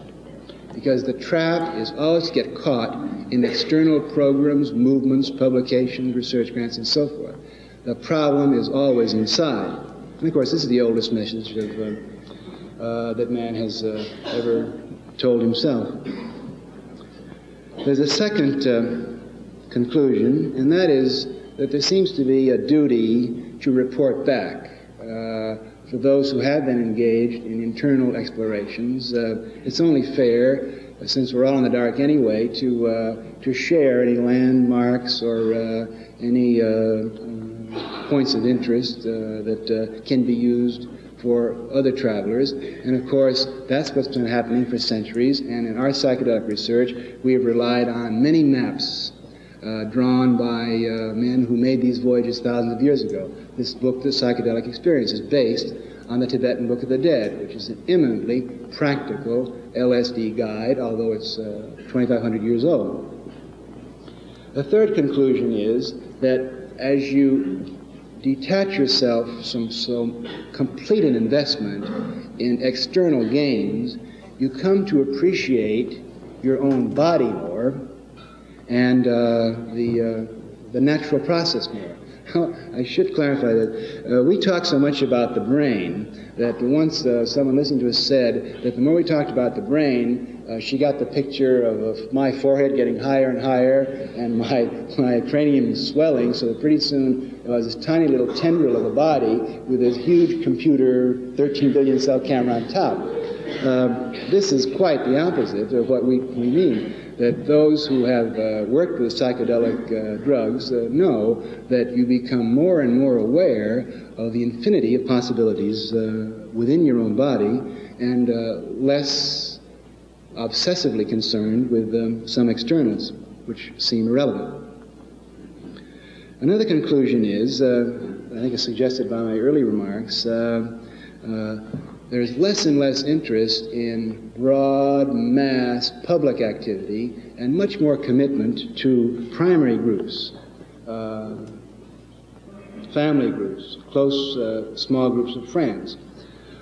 because the trap is always to get caught in external programs, movements, publications, research grants, and so forth. The problem is always inside. And of course, this is the oldest message of, uh, uh, that man has uh, ever told himself. There's a second uh, conclusion, and that is that there seems to be a duty to report back uh, for those who have been engaged in internal explorations. Uh, it's only fair, uh, since we're all in the dark anyway, to, uh, to share any landmarks or uh, any uh, points of interest that can be used for other travelers. And of course, that's what's been happening for centuries. And in our psychedelic research, we have relied on many maps uh, drawn by uh, men who made these voyages thousands of years ago. This book, The Psychedelic Experience, is based on the Tibetan Book of the Dead, which is an eminently practical LSD guide, although it's uh, 2,500 years old. The third conclusion is that as you detach yourself from so complete an investment in external gains, you come to appreciate your own body more and uh, the, uh, the natural process more. I should clarify that uh, we talk so much about the brain that once uh, someone listening to us said that the more we talked about the brain, uh, she got the picture of, of, my forehead getting higher and higher and my, my cranium swelling, so that pretty soon it was this tiny little tendril of a body with this huge computer 13 billion cell camera on top. Uh, this is quite the opposite of what we, we mean that those who have uh, worked with psychedelic uh, drugs uh, know that you become more and more aware of the infinity of possibilities uh, within your own body and uh, less obsessively concerned with um, some externals, which seem irrelevant. Another conclusion is, I think it's suggested by my early remarks, there's less and less interest in broad mass public activity and much more commitment to primary groups, uh, family groups, close uh, small groups of friends.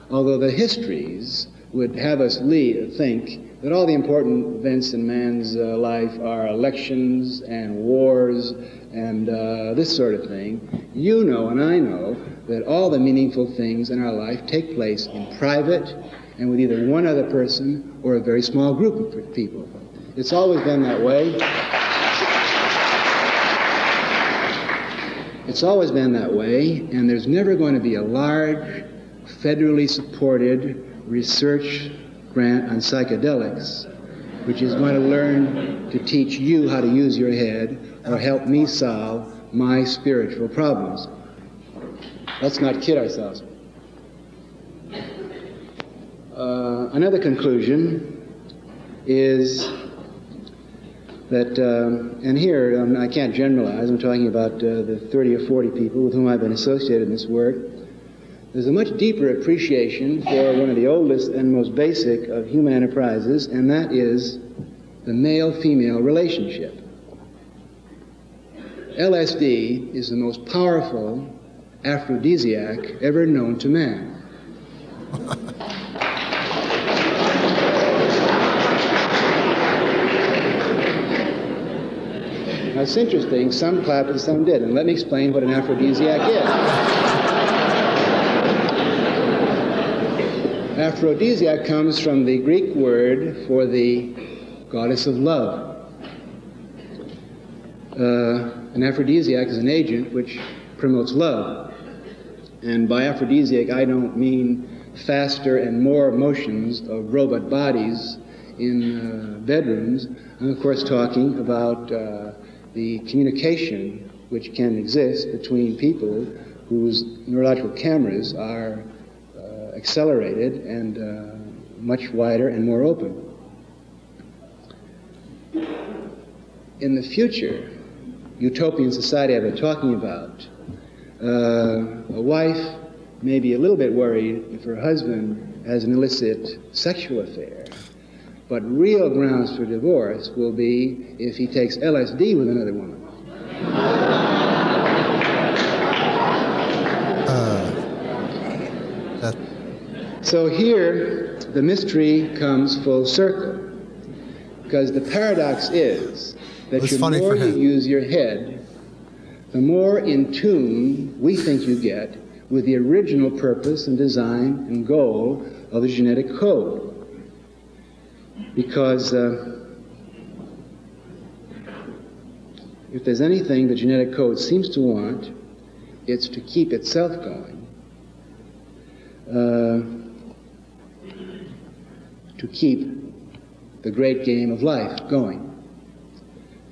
Although the histories would have us lead, think that all the important events in man's uh, life are elections and wars and uh, this sort of thing, you know and I know that all the meaningful things in our life take place in private and with either one other person or a very small group of people. It's always been that way. It's always been that way, and there's never going to be a large, federally supported research grant on psychedelics, which is going to learn to teach you how to use your head or help me solve my spiritual problems. Let's not kid ourselves. Uh, another conclusion is that, um, and here um, I can't generalize, I'm talking about uh, the 30 or 40 people with whom I've been associated in this work. There's a much deeper appreciation for one of the oldest and most basic of human enterprises, and that is the male female relationship. LSD is the most powerful aphrodisiac ever known to man. That's interesting. Some clapped and some did. And let me explain what an aphrodisiac is. aphrodisiac comes from the Greek word for the goddess of love. Uh, an aphrodisiac is an agent which promotes love. And by aphrodisiac, I don't mean faster and more motions of robot bodies in uh, bedrooms. I'm, of course, talking about uh, the communication which can exist between people whose neurological cameras are uh, accelerated and uh, much wider and more open. In the future, utopian society I've been talking about, uh, a wife may be a little bit worried if her husband has an illicit sexual affair. But real grounds for divorce will be if he takes LSD with another woman. That, So here, the mystery comes full circle. Because the paradox is that the more you use your head, the more in tune we think you get with the original purpose and design and goal of the genetic code. Because uh, if there's anything the genetic code seems to want, it's to keep itself going. Uh, to keep the great game of life going.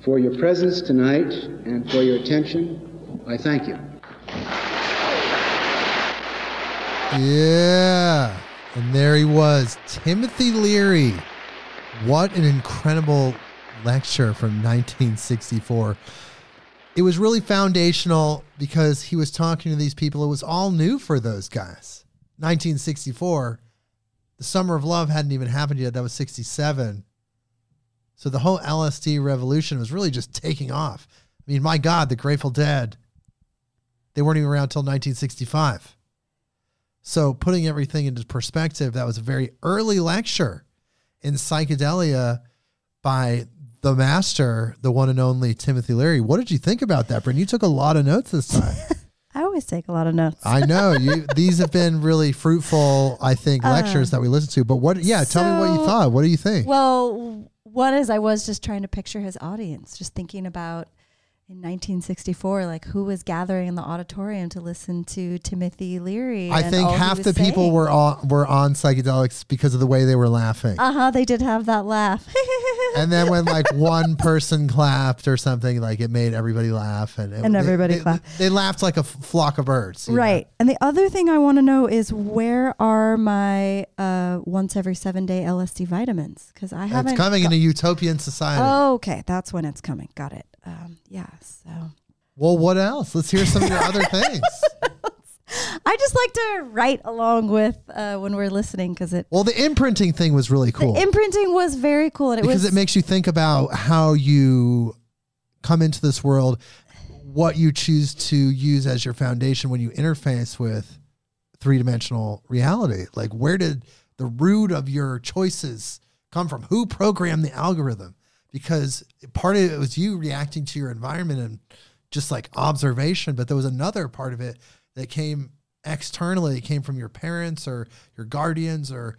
For your presence tonight and for your attention, I thank you. yeah. And there he was, Timothy Leary. What an incredible lecture from 1964. It was really foundational because he was talking to these people. It was all new for those guys. 1964, the Summer of Love hadn't even happened yet. That was 67. So the whole LSD revolution was really just taking off. I mean, my God, the Grateful Dead, they weren't even around until 1965. So putting everything into perspective, that was a very early lecture in psychedelia by the master, the one and only Timothy Leary. What did you think about that, Brynn? You took a lot of notes this time. I always take a lot of notes. I know you. These have been really fruitful, I think, uh, lectures that we listen to. But what? Yeah, tell me what you thought. What do you think? Well, one is I was just trying to picture his audience, just thinking about in 1964, like who was gathering in the auditorium to listen to Timothy Leary. I think half the people were on were on psychedelics because of the way they were laughing. Uh huh. They did have that laugh. and then when like one person clapped or something, like it made everybody laugh, and it, And everybody they, clapped. They laughed like a flock of birds. you know? right. And the other thing I want to know is where are my uh, once every seven day LSD vitamins? Because I haven't. It's coming got- in a utopian society. Oh, okay. That's when it's coming. Got it. Um, yeah. So Well, what else? Let's hear some of your other things. I just like to write along with uh, when we're listening because it. Well, the imprinting thing was really cool The imprinting was very cool, and it because was it makes you think about how you come into this world, what you choose to use as your foundation when you interface with three dimensional reality. Like, where did the root of your choices come from? Who programmed the algorithm? Because part of it was you reacting to your environment and just like observation, but there was another part of it that came externally. It came from your parents or your guardians or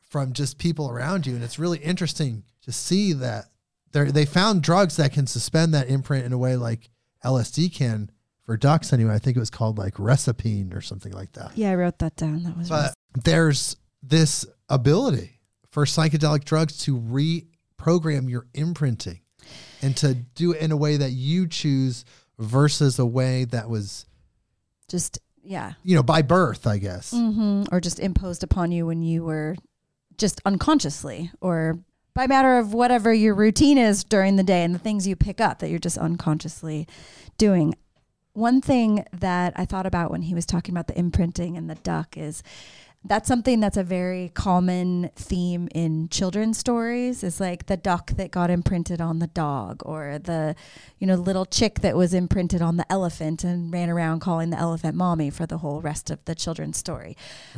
from just people around you. And it's really interesting to see that they they found drugs that can suspend that imprint in a way like LSD can for ducks anyway. I think it was called like Recipine or something like that. Yeah, I wrote that down. That was. But there's this ability for psychedelic drugs to reprogram your imprinting and to do it in a way that you choose versus a way that was just yeah, you know, by birth, I guess. hmm or just imposed upon you when you were just unconsciously or by matter of whatever your routine is during the day and the things you pick up that you're just unconsciously doing. One thing that I thought about when he was talking about the imprinting and the duck is that's something that's a very common theme in children's stories is like the duck that got imprinted on the dog or the you know little chick that was imprinted on the elephant and ran around calling the elephant mommy for the whole rest of the children's story.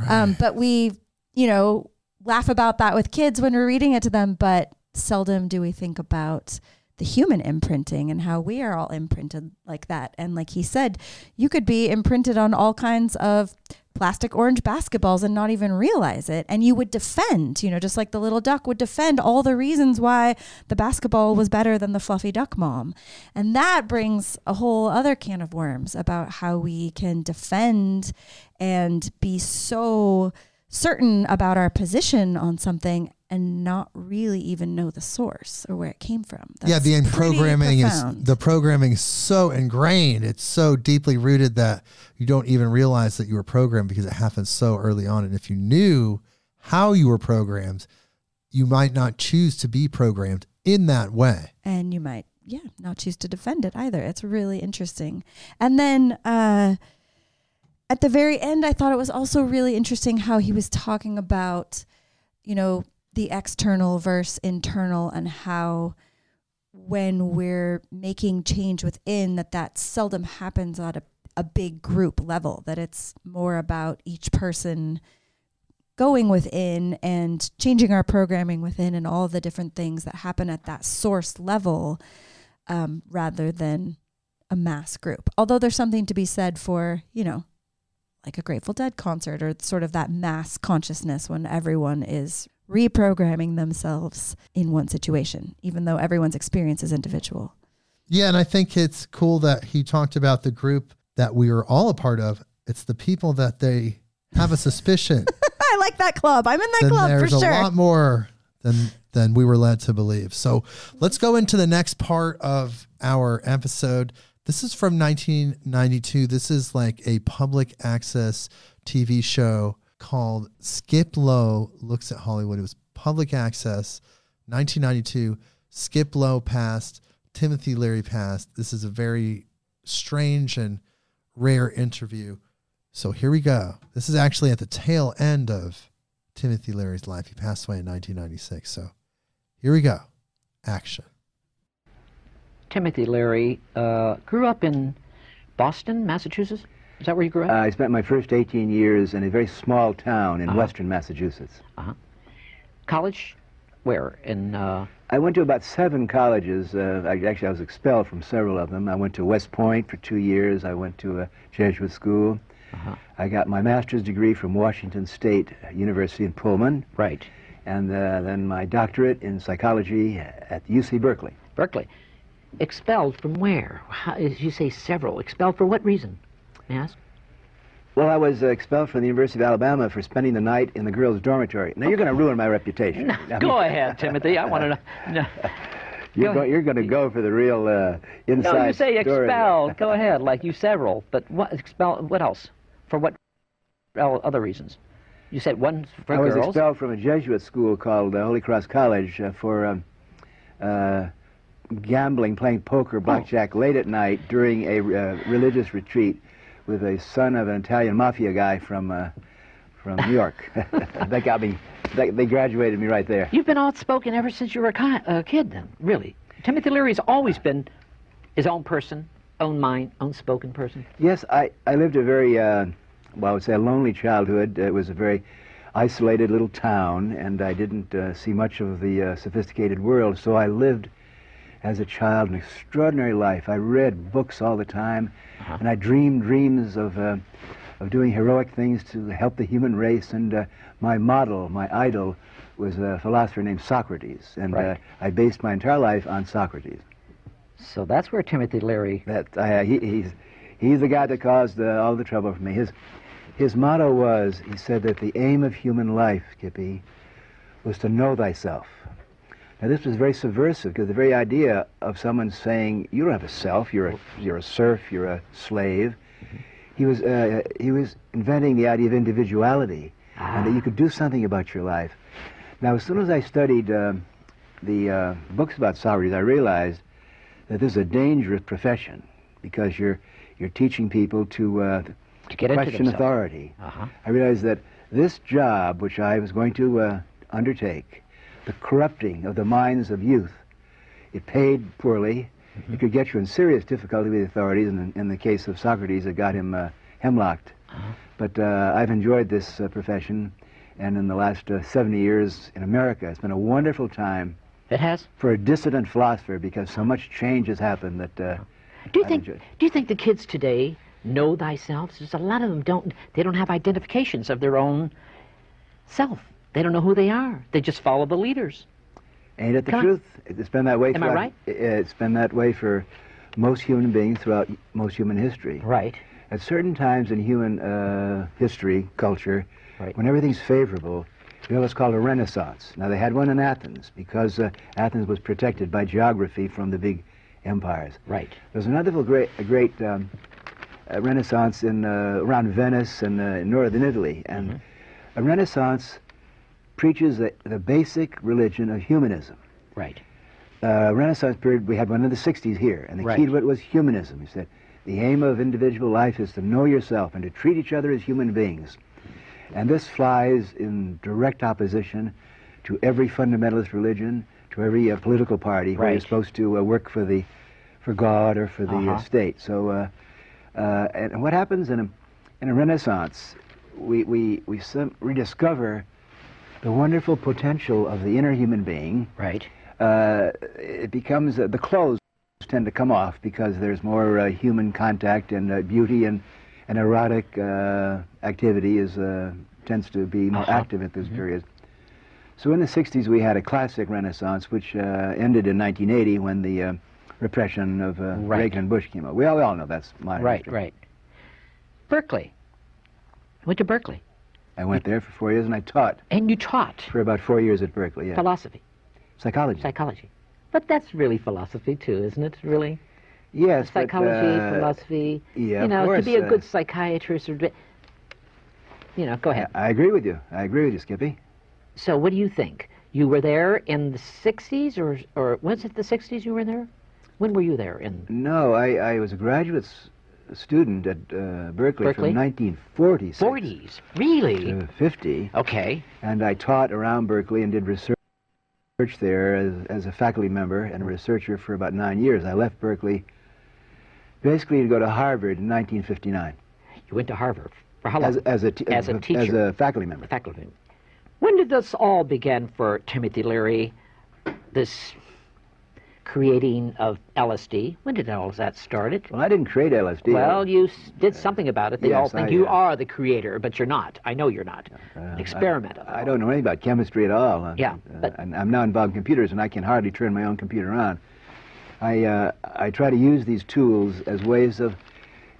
Um, but we you know laugh about that with kids when we're reading it to them but seldom do we think about the human imprinting and how we are all imprinted like that. And like he said you could be imprinted on all kinds of plastic orange basketballs and not even realize it. And you would defend, you know, just like the little duck would defend all the reasons why the basketball was better than the fluffy duck mom. And that brings a whole other can of worms about how we can defend and be so certain about our position on something and not really even know the source or where it came from. yeah, the programming is the programming is so ingrained. It's so deeply rooted that you don't even realize that you were programmed because it happens so early on. And if you knew how you were programmed, you might not choose to be programmed in that way. and you might yeah not choose to defend it either it's really interesting and then uh at the very end i thought it was also really interesting how he was talking about you know the external versus internal and how when we're making change within that that seldom happens at a, a big group level that it's more about each person going within and changing our programming within and all the different things that happen at that source level um, rather than a mass group. Although there's something to be said for, you know, like a Grateful Dead concert or sort of that mass consciousness when everyone is reprogramming themselves in one situation, even though everyone's experience is individual. Yeah, and I think it's cool that he talked about the group that we are all a part of. It's the people that they have a suspicion. I like that club. I'm in that club for sure. there's a lot more than than we were led to believe. So let's go into the next part of our episode. This is from 1992. This is like a public access TV show called Skip Lowe Looks at Hollywood. It was public access, 1992. Skip Lowe passed. Timothy Leary passed. This is a very strange and rare interview. So here we go. This is actually at the tail end of Timothy Leary's life. He passed away in 1996. So here we go. Action. Timothy Leary uh, grew up in Boston, Massachusetts. Is that where you grew up? I spent my first 18 years in a very small town in Uh-huh. western Massachusetts. College? Where? In uh, I went to about seven colleges. Uh, I, actually, I was expelled from several of them. I went to West Point for two years. I went to a Jesuit school. Uh-huh. I got my master's degree from Washington State University in Pullman, right, and uh, then my doctorate in psychology at UC Berkeley. Berkeley. Expelled from where? How, as you say several. Expelled for what reason? I? Well, I was uh, expelled from the University of Alabama for spending the night in the girls' dormitory. Now, you're going to ruin my reputation. I mean- Go ahead, Timothy. I want to know. No, You're, Go go, you're going to go for the real uh, inside no you say expelled. Go ahead, like you several. But what expelled? What else? For what other reasons? You said one for I was expelled from a Jesuit school called uh, Holy Cross College uh, for um, uh, gambling, playing poker, blackjack late at night during a uh, religious retreat with a son of an Italian mafia guy from uh, from New York. that got me. They, they graduated me right there. You've been outspoken ever since you were a ki- a kid, then, really. Timothy Leary's always been his own person, own mind, own spoken person. Yes, I, I lived a very, uh, well, I would say a lonely childhood. It was a very isolated little town, and I didn't uh, see much of the uh, sophisticated world, so I lived as a child an extraordinary life. I read books all the time, and I dreamed dreams of, uh, of doing heroic things to help the human race, and uh, my model, my idol, was a philosopher named Socrates, and uh, Right. I based my entire life on Socrates. So that's where Timothy Leary. That uh, he, he's he's the guy that caused uh, all the trouble for me. His his motto was he said that the aim of human life, Kippy, was to know thyself. Now this was very subversive because the very idea of someone saying you don't have a self, you're a you're a serf, you're a slave. he was uh, he was inventing the idea of individuality and that Ah. you could do something about your life. Now, as soon as I studied um the uh, books about Socrates, I realized that this is a dangerous profession because you're you're teaching people to uh, To get question authority. Uh-huh. I realized that this job, which I was going to uh, undertake, the corrupting of the minds of youth, it paid poorly. Mm-hmm. It could get you in serious difficulty with the authorities. And in, in the case of Socrates, it got him uh, hemlocked. Uh-huh. But uh, I've enjoyed this uh, profession, and in the last uh, 70 years in America, it's been a wonderful time It has. for a dissident philosopher because so much change has happened that. Uh, Do you I've think? enjoyed- Do you think the kids today know thyself? There's a lot of them don't. They don't have identifications of their own self. They don't know who they are. They just follow the leaders. Ain't it the Come on. truth? It's been that way. Am I right? It's been that way for most human beings throughout most human history. Right. At certain times in human uh, history, culture, Right. when everything's favorable, you know what's called a renaissance. Now, they had one in Athens because uh, Athens was protected by geography from the big empires. Right. There's another great, a great um, renaissance in, uh, around Venice and uh, in northern Italy. And Mm-hmm. a renaissance preaches the, the basic religion of humanism Right. uh, Renaissance period, we had one in the 60s here, and the Right. key to it was humanism. He said, the aim of individual life is to know yourself and to treat each other as human beings. And this flies in direct opposition to every fundamentalist religion, to every uh, political party where you're supposed to uh, work for the, for God or for the uh, Uh-huh. state. So, uh, uh, and, what happens in a, in a Renaissance, we, we, we rediscover the wonderful potential of the inner human being Right. uh, it becomes uh, the clothes tend to come off because there's more uh, human contact and uh, beauty and, and erotic uh, activity is uh, tends to be more Uh-huh. active at this period. So in the 60s we had a classic renaissance which uh, ended in 1980 when the uh, repression of uh, Right. Reagan and Bush came out. We all, we all know that's modern Right. history. Right. Berkeley. Went to Berkeley, I went there for four years and I taught and you taught for about four years at Berkeley. Yeah. philosophy, Psychology. psychology. But that's really philosophy too, isn't it? Really, yes, but, psychology, uh, philosophy. yeah, you of know, to be a uh, good psychiatrist or, you know, go ahead. I agree with you. I agree with you, Skippy. So, what do you think? You were there in the '60s, or or was it the '60s you were there? When were you there? In No, I, I was a graduate student at uh, Berkeley, Berkeley? from 1946 '40s? Really? to 50, Okay. and I taught around Berkeley and did research there as, as a faculty member and a researcher for about nine years. I left Berkeley basically to go to Harvard in 1959 You went to Harvard for how long? as, as, a, As a as teacher. a faculty member. faculty. When did this all begin for Timothy Leary? This creating of LSD. When did all of that started? Well, I didn't create LSD. Well, you did something about it. They all think I, you uh, are the creator, but you're not. I know you're not. Uh, An experiment. I, I don't know anything about chemistry at all. Uh, Yeah, uh, but- and I'm now involved in computers, and I can hardly turn my own computer on. I uh, I try to use these tools as ways of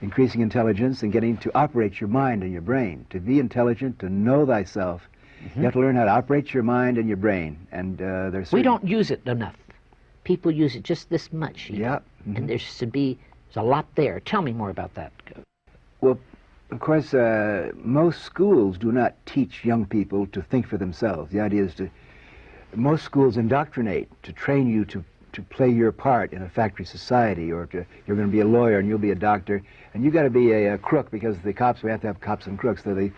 increasing intelligence and getting to operate your mind and your brain. To be intelligent, to know thyself, Mm-hmm. you have to learn how to operate your mind and your brain. And uh, there's We don't use it enough. People use it just this much. know. Yeah. mhm. And there should be there's a lot there. Tell me more about that. Well, of course, uh, most schools do not teach young people to think for themselves. The idea is to, most schools indoctrinate to train you to, to play your part in a factory society, or to, you're going to be a lawyer and you'll be a doctor, and you've got to be a, a crook because the cops, we have to have cops and crooks. So they,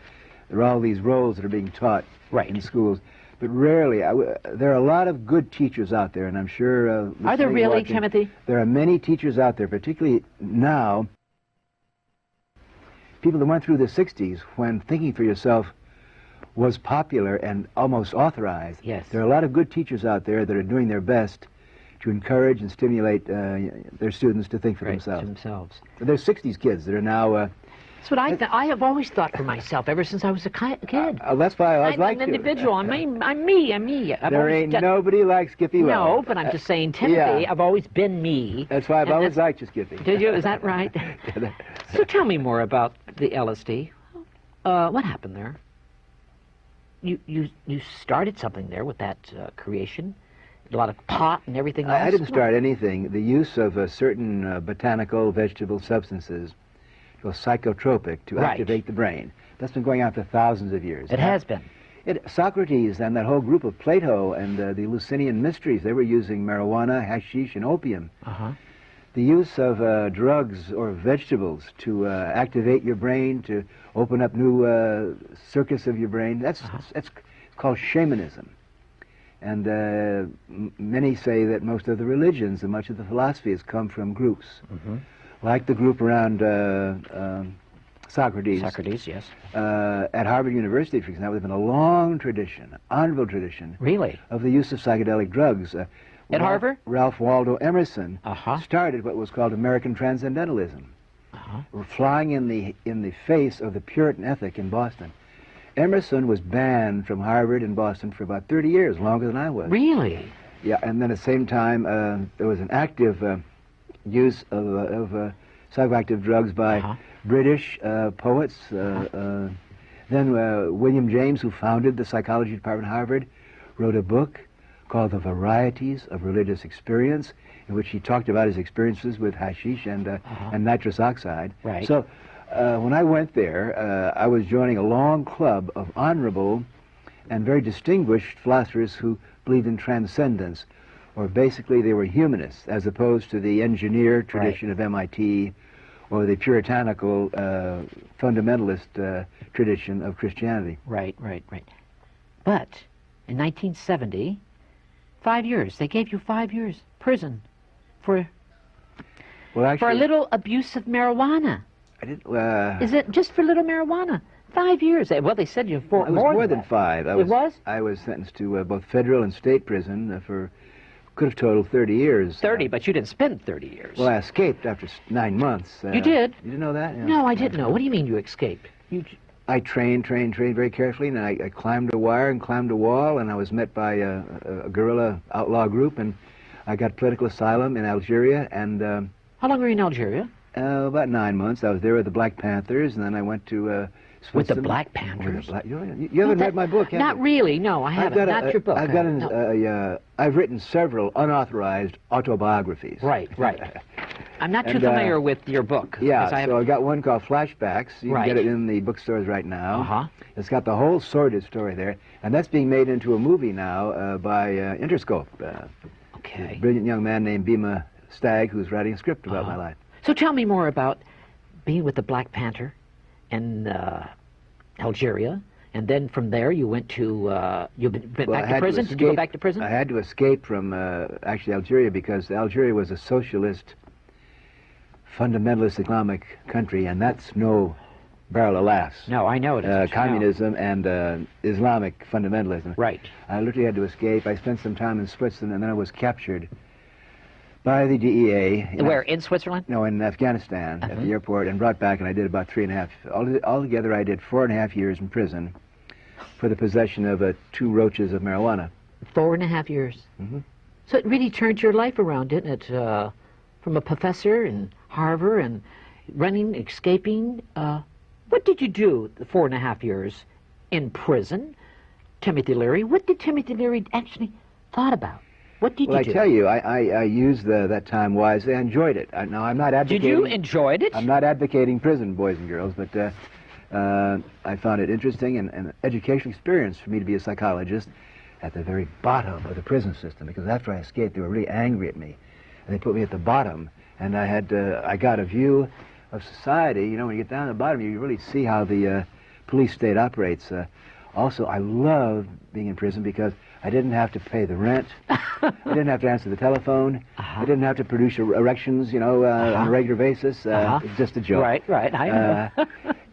there are all these roles that are being taught Right. in schools. But rarely, I w there are a lot of good teachers out there, and I'm sure. Uh, Are there really, watching- Timothy? there are many teachers out there, particularly now, people that went through the 60s when thinking for yourself was popular and almost authorized. Yes. There are a lot of good teachers out there that are doing their best to encourage and stimulate uh, their students to think for Right, themselves. themselves. There's 60s kids that are now. Uh, That's what I th- I have always thought for myself ever since I was a ki- kid. uh, that's why I I'm like an individual. I'm me. I'm me. I'm me. I've there ain't nobody like Skippy No, Wells. but I'm Uh, just saying, Timothy. yeah. I've always been me. That's why I've and always liked you, Skippy. Did you? Is that right? so tell me more about the LSD. Uh, what happened there? You you you started something there with that uh, creation, a lot of pot and everything else. I, didn't start anything. The use of uh, certain uh, botanical, vegetable substances go psychotropic to Right. activate the brain. That's been going on for thousands of years. It has been. It, Socrates and that whole group of Plato and uh, the Eleusinian mysteries, they were using marijuana, hashish, and opium. Uh-huh. The use of uh, drugs or vegetables to uh, activate your brain, to open up new uh, circuits of your brain, that's, that's called shamanism. And uh, m- many say that most of the religions and much of the philosophy has come from groups. Like the group around uh, um, Socrates. Socrates, yes. Uh, at Harvard University, for example, there's been a long tradition, honorable tradition, Really? of the use of psychedelic drugs. Uh, At Ralph- Harvard? Ralph Waldo Emerson Uh-huh. started what was called American Transcendentalism, Uh-huh. flying in the in the face of the Puritan ethic in Boston. Emerson was banned from Harvard and Boston for about 30 years, longer than I was. Really? Yeah, and then at the same time, uh, there was an active uh, use of, uh, of uh, psychoactive drugs by Uh-huh. British uh, poets. Uh, uh, then uh, William James, who founded the psychology department at Harvard, wrote a book called The Varieties of Religious Experience, in which he talked about his experiences with hashish and, uh, Uh-huh. and nitrous oxide. Right. So uh, when I went there, uh, I was joining a long club of honorable and very distinguished philosophers who believed in transcendence, or basically they were humanists, as opposed to the engineer tradition of MIT or the puritanical uh, fundamentalist uh, tradition of Christianity. Right, right, right. But in 1970, five years. They gave you five years prison for Well, actually, for a little abuse of marijuana. I didn't. Uh, Is it just for little marijuana? Five years. Well, they said you for it was more, than that. five. I It was, was? I was sentenced to uh, both federal and state prison uh, for could have totaled 30 years. Thirty, but you didn't spend thirty years. Well, I escaped after nine months. Uh, You did? You didn't know that? Yeah. no, I didn't know. What do you mean you escaped? You I trained, trained, trained very carefully, and I, I climbed a wire and climbed a wall, and I was met by a, a, a guerrilla outlaw group, and I got political asylum in Algeria, and um, how long were you in Algeria? uh, about nine months. I was there with the Black Panthers, and then I went to uh, With the Black Panthers? Black- you, you- you haven't Not read my book, have Not you? really. No, I I've haven't. got a- Not your book. I've got uh, an, no. uh, uh, I've written several unauthorized autobiographies. Right, right. I'm not too and, uh, familiar with your book. Yeah, I so I have, got one called Flashbacks. You Right. can get it in the bookstores right now. Uh-huh. It's got the whole sordid story there, and that's being made into a movie now uh, by uh, Interscope. Uh, okay. a brilliant young man named Bima Stagg who's writing a script about Uh-huh. my life. So tell me more about being with the Black Panther in uh, Algeria, and then from there you went to uh, you went Well, back to prison. Did you go back to prison? I had to escape from uh, actually Algeria because Algeria was a socialist, fundamentalist Islamic country, and that's no barrel of laughs. no, I know it. Uh. Communism and uh, Islamic fundamentalism. Right. I literally had to escape. I spent some time in Switzerland, and then I was captured by the DEA. in Where in Switzerland? No, in Afghanistan at Uh-huh. the airport, and brought back, and I did about three and a half. All, altogether, I did four and a half years in prison for the possession of uh, two roaches of marijuana. Four and a half years. Mhm. So it really turned your life around, didn't it? Uh, from a professor in Harvard and running, escaping. Uh, what did you do the four and a half years in prison? Timothy Leary. What did Timothy Leary actually thought about? What did Well, I you do? tell you, I, I, I used the, that time wisely. I enjoyed it. I, now, I'm not advocating... did you enjoyed it? I'm not advocating prison, boys and girls, but uh, uh, I found it interesting and and an educational experience for me to be a psychologist at the very bottom of the prison system. Because after I escaped, they were really angry at me, and they put me at the bottom. And I had uh, I got a view of society. You know, when you get down to the bottom, you really see how the uh, police state operates. Uh, also, I love being in prison because I didn't have to pay the rent. I didn't have to answer the telephone. Uh-huh. I didn't have to produce er- erections, you know, uh, on Uh-huh. a regular basis. Uh, Uh-huh. It's just a joke. Right, right. I know. Uh,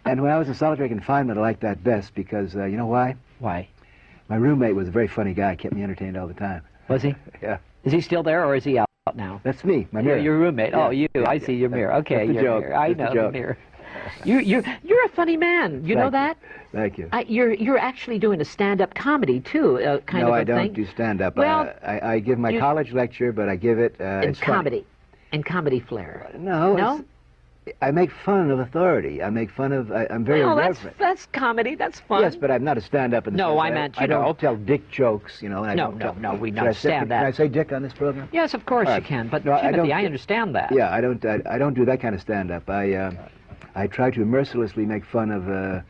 and when I was in solitary confinement, I liked that best because, uh, you know why? Why? My roommate was a very funny guy, kept me entertained all the time. Was he? Yeah. Is he still there or is he out now? That's me, my Your, mirror. your roommate. Oh, you. yeah, I yeah. see your mirror. Okay, your joke. mirror. I know the joke. mirror. You, you're you're a funny man. You know Thank that? Thank you. I, you're you're actually doing a stand-up comedy too, uh, kind of no, of a I don't thing. do stand-up. Well, uh, I, I give my you- college lecture, but I give it uh, in comedy, in comedy flair. No, No? I make fun of authority. I make fun of. I, I'm very well, that's irreverent. that's comedy. That's fun. Yes, but I'm not a stand-up. In the No, I that meant, I you don't know. tell dick jokes, you know. And I No, don't no, no, we I say- understand Can I say dick on this program? yes, of course All you can. But No, I Timothy, don't- I, understand that. Yeah, I don't. I, I don't do that kind of stand-up. I, uh, I try to mercilessly make fun of uh,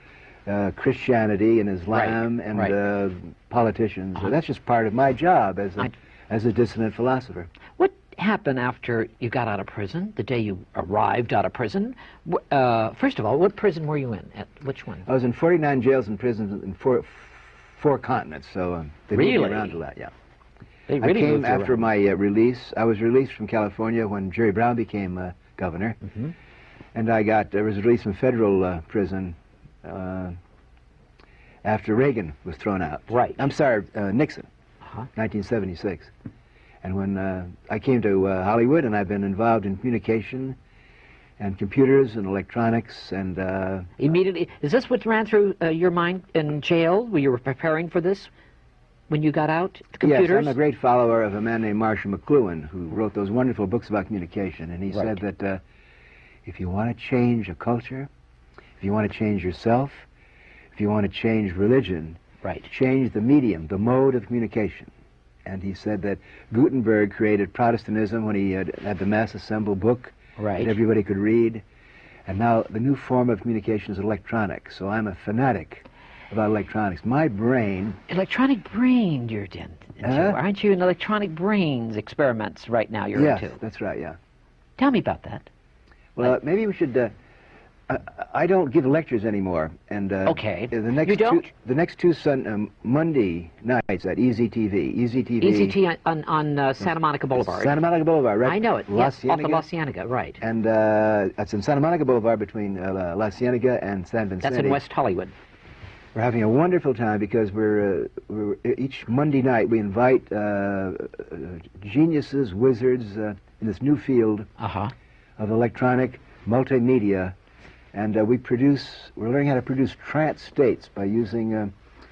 uh, Christianity and Islam Right, and right. Uh, politicians. That's just part of my job as a, I- as a dissident philosopher. What happened after you got out of prison? The day you arrived out of prison? Uh, first of all, what prison were you in? At which one? I was in 49 jails and prisons in four, four continents, so um, they moved Really? me around a lot, yeah. They I really came moved after around. my uh, release. I was released from California when Jerry Brown became uh, governor, Mm-hmm. And I got I was released from federal uh, prison uh, after Reagan was thrown out. Right. I'm sorry, uh, Nixon, Uh-huh. 1976. And when uh, I came to uh, Hollywood, and I've been involved in communication and computers and electronics and uh, Immediately, is this what ran through uh, your mind in jail? When you were preparing for this, when you got out? The computers. Yes, I'm a great follower of a man named Marshall McLuhan, who wrote those wonderful books about communication. And he Right. said that uh, if you want to change a culture, if you want to change yourself, if you want to change religion, Right. change the medium, the mode of communication. And he said that Gutenberg created Protestantism when he had, had the mass assemble book Right. that everybody could read. And now the new form of communication is electronic. So I'm a fanatic about electronics. My brain Electronic brain, you're in, into, Huh? aren't you? In electronic brains experiments right now, you're yes, into. that's right, yeah. Tell me about that. Well, maybe we should. Uh, I, I don't give lectures anymore, and uh, Okay. The next You don't? Two, the next two sun, um, Monday nights at E EZTV. EZTV. ECT on, on, on uh, Santa Monica Boulevard. Santa Monica Boulevard, right? I know it. La yes, off Cienega. of La Cienega, right. And uh, it's in Santa Monica Boulevard between uh, La Cienega and San Vicente. That's in West Hollywood. We're having a wonderful time because we're, uh, we're each Monday night we invite uh, uh, geniuses, wizards uh, in this new field Uh huh. Of electronic multimedia, and uh, we produce. We're learning how to produce trance states by using uh,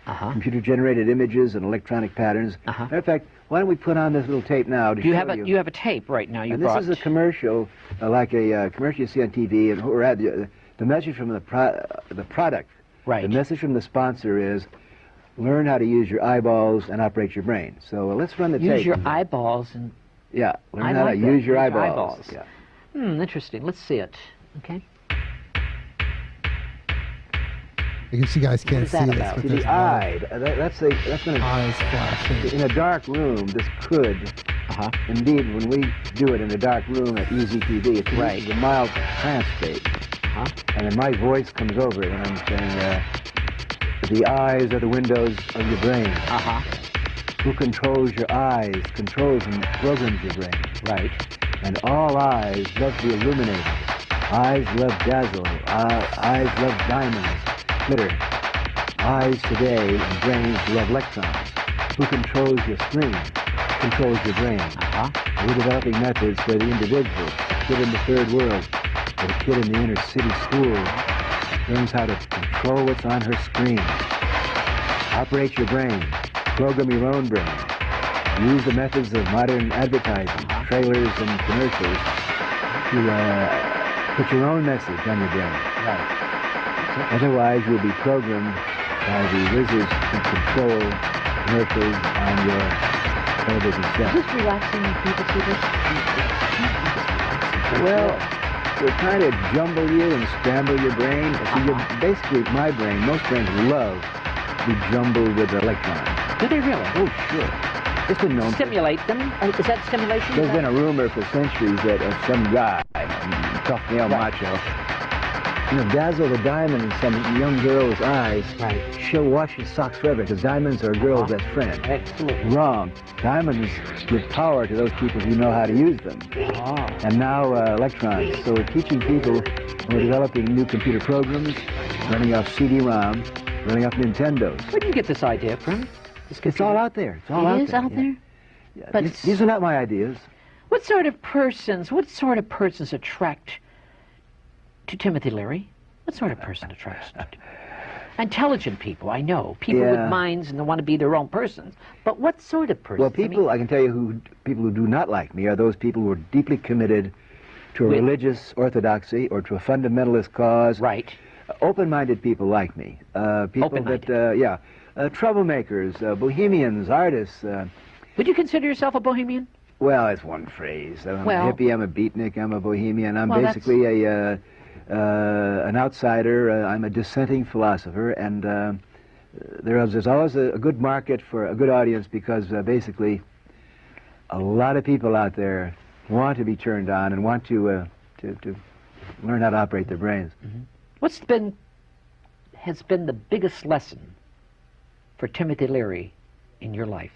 Uh huh. computer-generated images and electronic patterns. Uh-huh. Matter of fact, why don't we put on this little tape now to You show have a you? you have a tape right now. You and brought. this is a commercial, uh, like a uh, commercial you see on TV, and we're at the, the message from the pro- uh, the product. Right. The message from the sponsor is. Learn how to use your eyeballs and operate your brain. So uh, let's run the Use tape. Use your eyeballs and yeah, learn I how like to that. use your Use your eyeballs. eyeballs. Yeah. Hmm, interesting. Let's see it. Okay. I guess you guys can't see this, but the a eye, uh, that, that's the that's going to eyes flashing. In a dark room, this could, Uh-huh. indeed, when we do it in a dark room at EZTV, it's Right. a mild trance state. Huh? And then my voice comes over it when I'm saying, uh, the eyes are the windows of your brain. Uh huh. Who controls your eyes, controls and programs your brain. Right. And all eyes love to be illuminated. Eyes love dazzle. Uh, eyes love diamonds, glitter. Eyes today and brains love electrons. Who controls your screen? Controls your brain. Uh huh. We're developing methods for the individual, the kid in the third world, or the kid in the inner city school, learns how to control what's on her screen. Operate your brain. Program your own brain. Use the methods of modern advertising, trailers and commercials to uh, put your own message on your brain. Right. Otherwise, you'll be programmed by the wizards to control commercials on your television Is set. this relaxing people see this? Well, we're trying to jumble you and scramble your brain. See, you're, basically, my brain, most brains love to be jumbled with electrons. do they really? Oh, sure. It's been known. Stimulate them? Uh, Is that stimulation? there's been a rumor for centuries that uh, some guy, tough male Right. macho, you know, dazzle the diamond in some young girl's eyes. Right. She'll wash his socks forever because diamonds are a girl's best friend. Absolutely. Wrong. Diamonds give power to those people who know how to use them. Oh. And now uh, electrons. So we're teaching people, we're developing new computer programs, running off CD-ROM, running off Nintendos. Where did you get this idea from? It's all out there. It's all out It is there. out yeah. there? Yeah. But these, these are not my ideas. What sort of persons, what sort of persons attract to Timothy Leary? What sort of person attracts to Intelligent people, I know. People Yeah. with minds and they want to be their own persons. But what sort of person? Well, people, I, can tell you who people who do not like me are those people who are deeply committed to a With- religious orthodoxy or to a fundamentalist cause. Right. Open-minded people like me. Uh, people Open-minded. that, uh, yeah, uh, troublemakers, uh, bohemians, artists. Uh, Would you consider yourself a bohemian? well, it's one phrase. I'm Well- a hippie. I'm a beatnik. I'm a bohemian. I'm Well, that's- basically a, uh, uh, an outsider. Uh, I'm a dissenting philosopher, and uh, there is, there's always a, a good market for a good audience because uh, basically a lot of people out there want to be turned on and want to, uh, to, to learn how to operate their brains. What's been has been the biggest lesson for Timothy Leary in your life?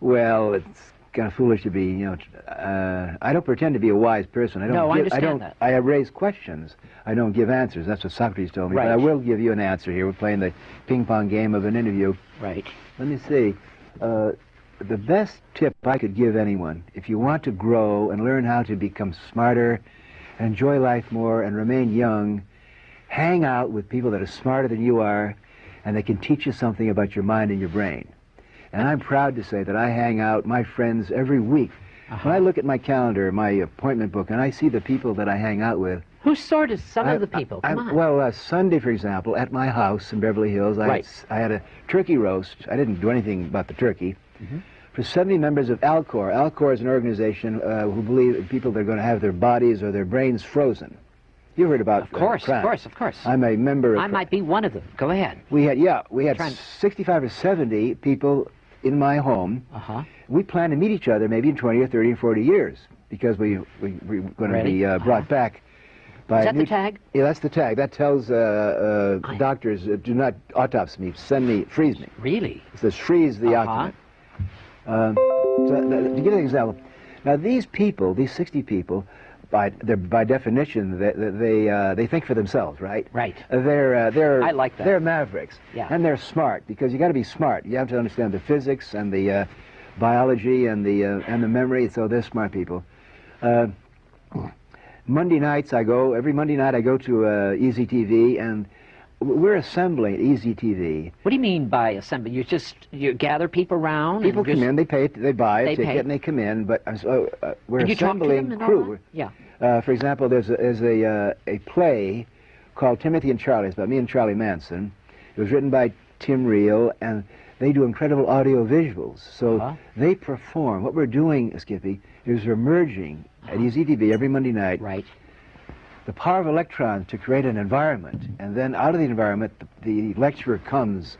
Well, it's kind of foolish to be, you know. Uh, I don't pretend to be a wise person. I don't. No, I give, understand don't. that. I raise questions. I don't give answers. That's what Socrates told me. But Right. I will give you an answer here. We're playing the ping pong game of an interview. Right. Let me see. Uh, the best tip I could give anyone, if you want to grow and learn how to become smarter, enjoy life more, and remain young, hang out with people that are smarter than you are, and they can teach you something about your mind and your brain. And I'm proud to say that I hang out my friends every week. When I look at my calendar, my appointment book, and I see the people that I hang out with, Who sort of some I- of the people? I- Come on. Well, uh, Sunday, for example, at my house in Beverly Hills, I, Right. had, I had a turkey roast. I didn't do anything about the turkey. Mm-hmm. For 70 members of Alcor. Alcor is an organization uh, who believe people that are going to have their bodies or their brains frozen. You heard about of course, uh, of course, of course. I'm a member of I might be one of them. Go ahead. We had, yeah, we had Trying- 65 or 70 people in my home. Uh huh. We plan to meet each other maybe in 20 or 30 or 40 years because we, we, we're going to be uh, brought back by Is that new- the tag? Yeah, that's the tag. That tells uh, uh, I- doctors, uh, do not autopsy me, send me, freeze me. Really? It says freeze the Uh-huh. occupant. Um, so, to give you an example, now these people, these 60 people, by, they're, by definition, they, they, uh, they think for themselves, right? Right. Uh, They're, uh, they're, I like that. They're mavericks. Yeah. And they're smart because you got to be smart. You have to understand the physics and the uh, biology and the, uh, and the memory, so they're smart people. Uh, Monday nights I go, every Monday night I go to uh, EZTV and we're assembling EZTV. What do you mean by assembly? You just you gather people around. People come in, they pay, they buy a They ticket, pay. and they come in. But uh, so, uh, we're And you talk to assembling crew. Yeah. Uh, for example, there's a, there's a uh, a play called Timothy and Charlie. It's about me and Charlie Manson. It was written by Tim Reel, and they do incredible audio visuals. So Uh-huh. they perform. What we're doing, Skippy, is we're merging at EZTV every Monday night Right. The power of electrons to create an environment, and then out of the environment, the, the lecturer comes,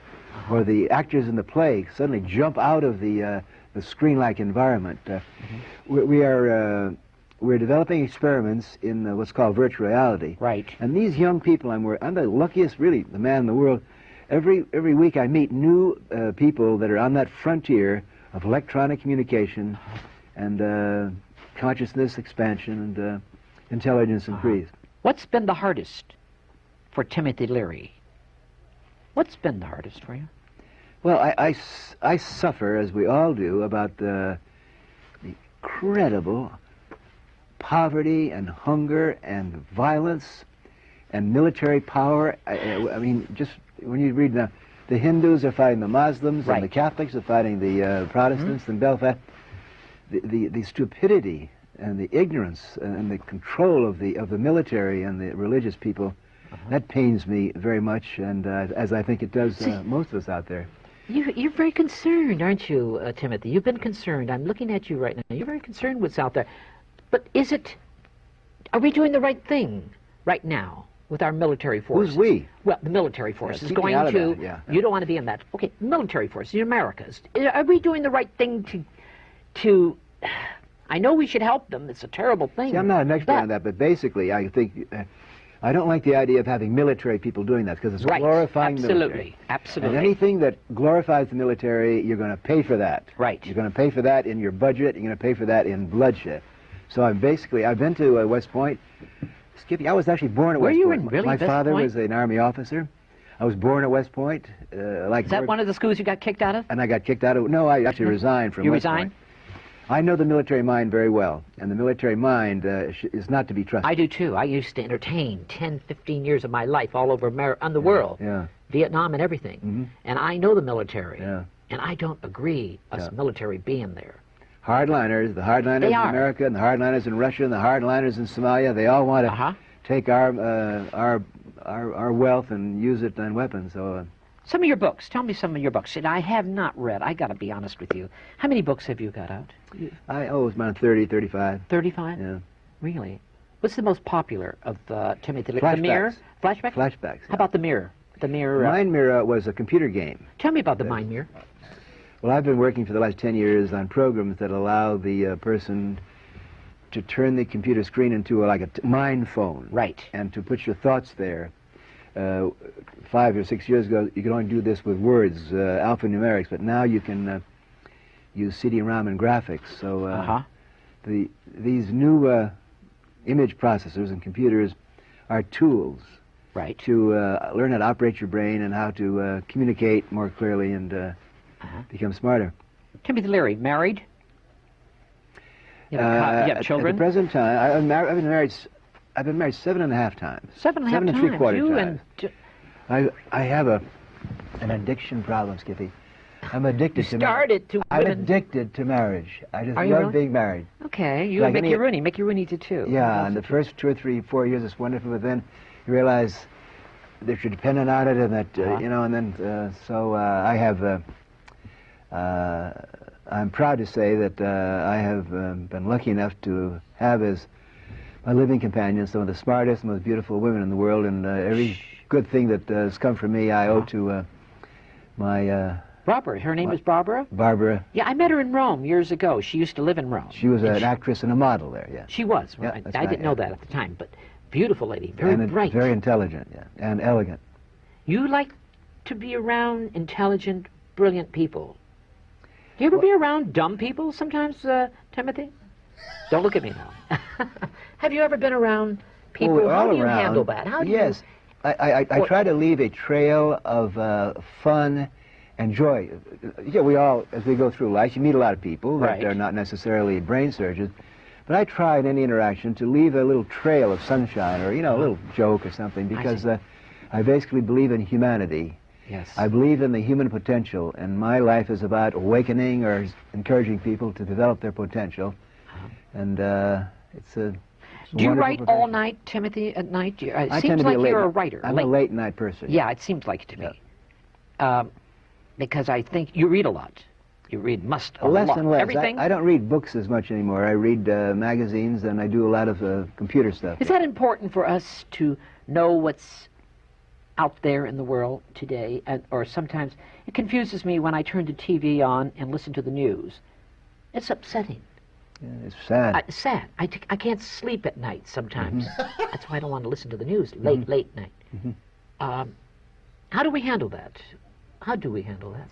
or the actors in the play suddenly jump out of the uh, the screen-like environment. Uh, we, we are uh, we're developing experiments in uh, what's called virtual reality. Right. And these young people, I'm I'm the luckiest, really, the man in the world. Every every week I meet new uh, people that are on that frontier of electronic communication and uh, consciousness expansion and uh, intelligence increase. What's been the hardest for Timothy Leary? What's been the hardest for you? Well, I I suffer, as we all do, about the, the incredible poverty and hunger and violence and military power. I, I I mean, just when you read now, the Hindus are fighting the Muslims Right. and the Catholics are fighting the uh, Protestants in Belfast. The, the, the stupidity and the ignorance and the control of the of the military and the religious people, that pains me very much, and uh, as I think it does uh, most of us out there. You, you're very concerned, aren't you, uh, Timothy? You've been concerned. I'm looking at you right now. You're very concerned what's out there. But is it? Are we doing the right thing right now with our military forces? Who's we? Well, the military force is going to. that, yeah. You don't want to be in that. Okay, military force, the Americas. Are we doing the right thing to, to? I know we should help them. It's a terrible thing. See, I'm not an expert but- on that, but basically, I think uh, I don't like the idea of having military people doing that because it's Right. glorifying Absolutely. military. Absolutely. And anything that glorifies the military, you're going to pay for that. Right. You're going to pay for that in your budget. You're going to pay for that in bloodshed. So I'm basically, I've been to uh, West Point. Skippy, I was actually born at Were West you Point. in really My West father Point? was an army officer. I was born at West Point. Uh, like Is that one of the schools you got kicked out of? And I got kicked out of. No, I actually resigned from You West resigned? Point. I know the military mind very well, and the military mind uh, sh- is not to be trusted. I do too. I used to entertain 10, 15 years of my life all over Amer- on the world, Yeah. Vietnam and everything. Mhm. And I know the military. Yeah. And I don't agree us Yeah. military being there. hardliners, the hardliners They in are. America and the hardliners in Russia and the hardliners in Somalia, they all want to Uh-huh. take our, uh, our our our wealth and use it on weapons. So uh, Some of your books. Tell me some of your books. And I have not read. I got to be honest with you. How many books have you got out? I oh, it's about 30, 35. 35? Yeah. Really? What's the most popular of uh, Timothy Leary? The mirror? Flashback? Flashbacks. How about the mirror? The mirror. Uh, Mind Mirror was a computer game. tell me about the mind mirror. Well, I've been working for the last 10 years on programs that allow the uh, person to turn the computer screen into a, like a t- mind phone. Right. And to put your thoughts there. Uh, five or six years ago, you could only do this with words, uh, alphanumerics, but now you can uh, use CD-ROM and graphics. So uh, Uh-huh. the, these new uh, image processors and computers are tools Right. to uh, learn how to operate your brain and how to uh, communicate more clearly and uh, Uh-huh. become smarter. Timothy Leary, married? You, have, Uh, co- you have children? At the present time, I, I'm mar- I've been married. s- I've been married seven and a half times. Seven and a half seven and three quarter you times. and I I have a an addiction problem, Skippy. I'm addicted You to marriage. started to I'm women. addicted to marriage. I just Are love really? being married. Okay, you Like and Mickey any- Rooney. Mickey Rooney did too. Yeah, and the first two or three, four years it's wonderful, but then you realize that you're dependent on it, and that uh, Uh-huh. you know, and then uh, so uh, I have. Uh, uh, I'm proud to say that uh, I have um, been lucky enough to have as my living companions some of the smartest, most beautiful women in the world, and uh, every good thing that uh, has come from me, I owe to uh, my uh, Barbara. Her name What? is Barbara. Barbara. Yeah, I met her in Rome years ago. She used to live in Rome. She was an actress and a model there, yeah. She was. Yeah, right. I right, didn't know that at the time, but beautiful lady, very and bright. very intelligent, yeah, and elegant. You like to be around intelligent, brilliant people. Do you ever be around dumb people sometimes, uh, Timothy? Don't look at me now. Have you ever been around people? Well, How all do you around, handle that? How do yes. I, I, I, I try to leave a trail of uh, fun and joy. Yeah, we all, as we go through life, you meet a lot of people Right. that are not necessarily brain surgeons. But I try in any interaction to leave a little trail of sunshine or, you know, a little joke or something because see. uh, I basically believe in humanity. Yes. I believe in the human potential, and my life is about awakening or encouraging people to develop their potential. And uh, it's a. do you write all night, Timothy, at night? Uh, It I seems like a late, you're a writer. I'm a late night person. Yeah, it seems like it to me. Um, because I think you read a lot. You read must a less lot. and less. Everything. I, I don't read books as much anymore. I read uh, magazines and I do a lot of uh, computer stuff. Is that important for us to know what's out there in the world today? And, or sometimes it confuses me when I turn the TV on and listen to the news. It's upsetting. Yeah, it's sad. I, sad. I, t- I can't sleep at night sometimes. Mm-hmm. That's why I don't want to listen to the news late, late night. Um, how do we handle that? How do we handle that?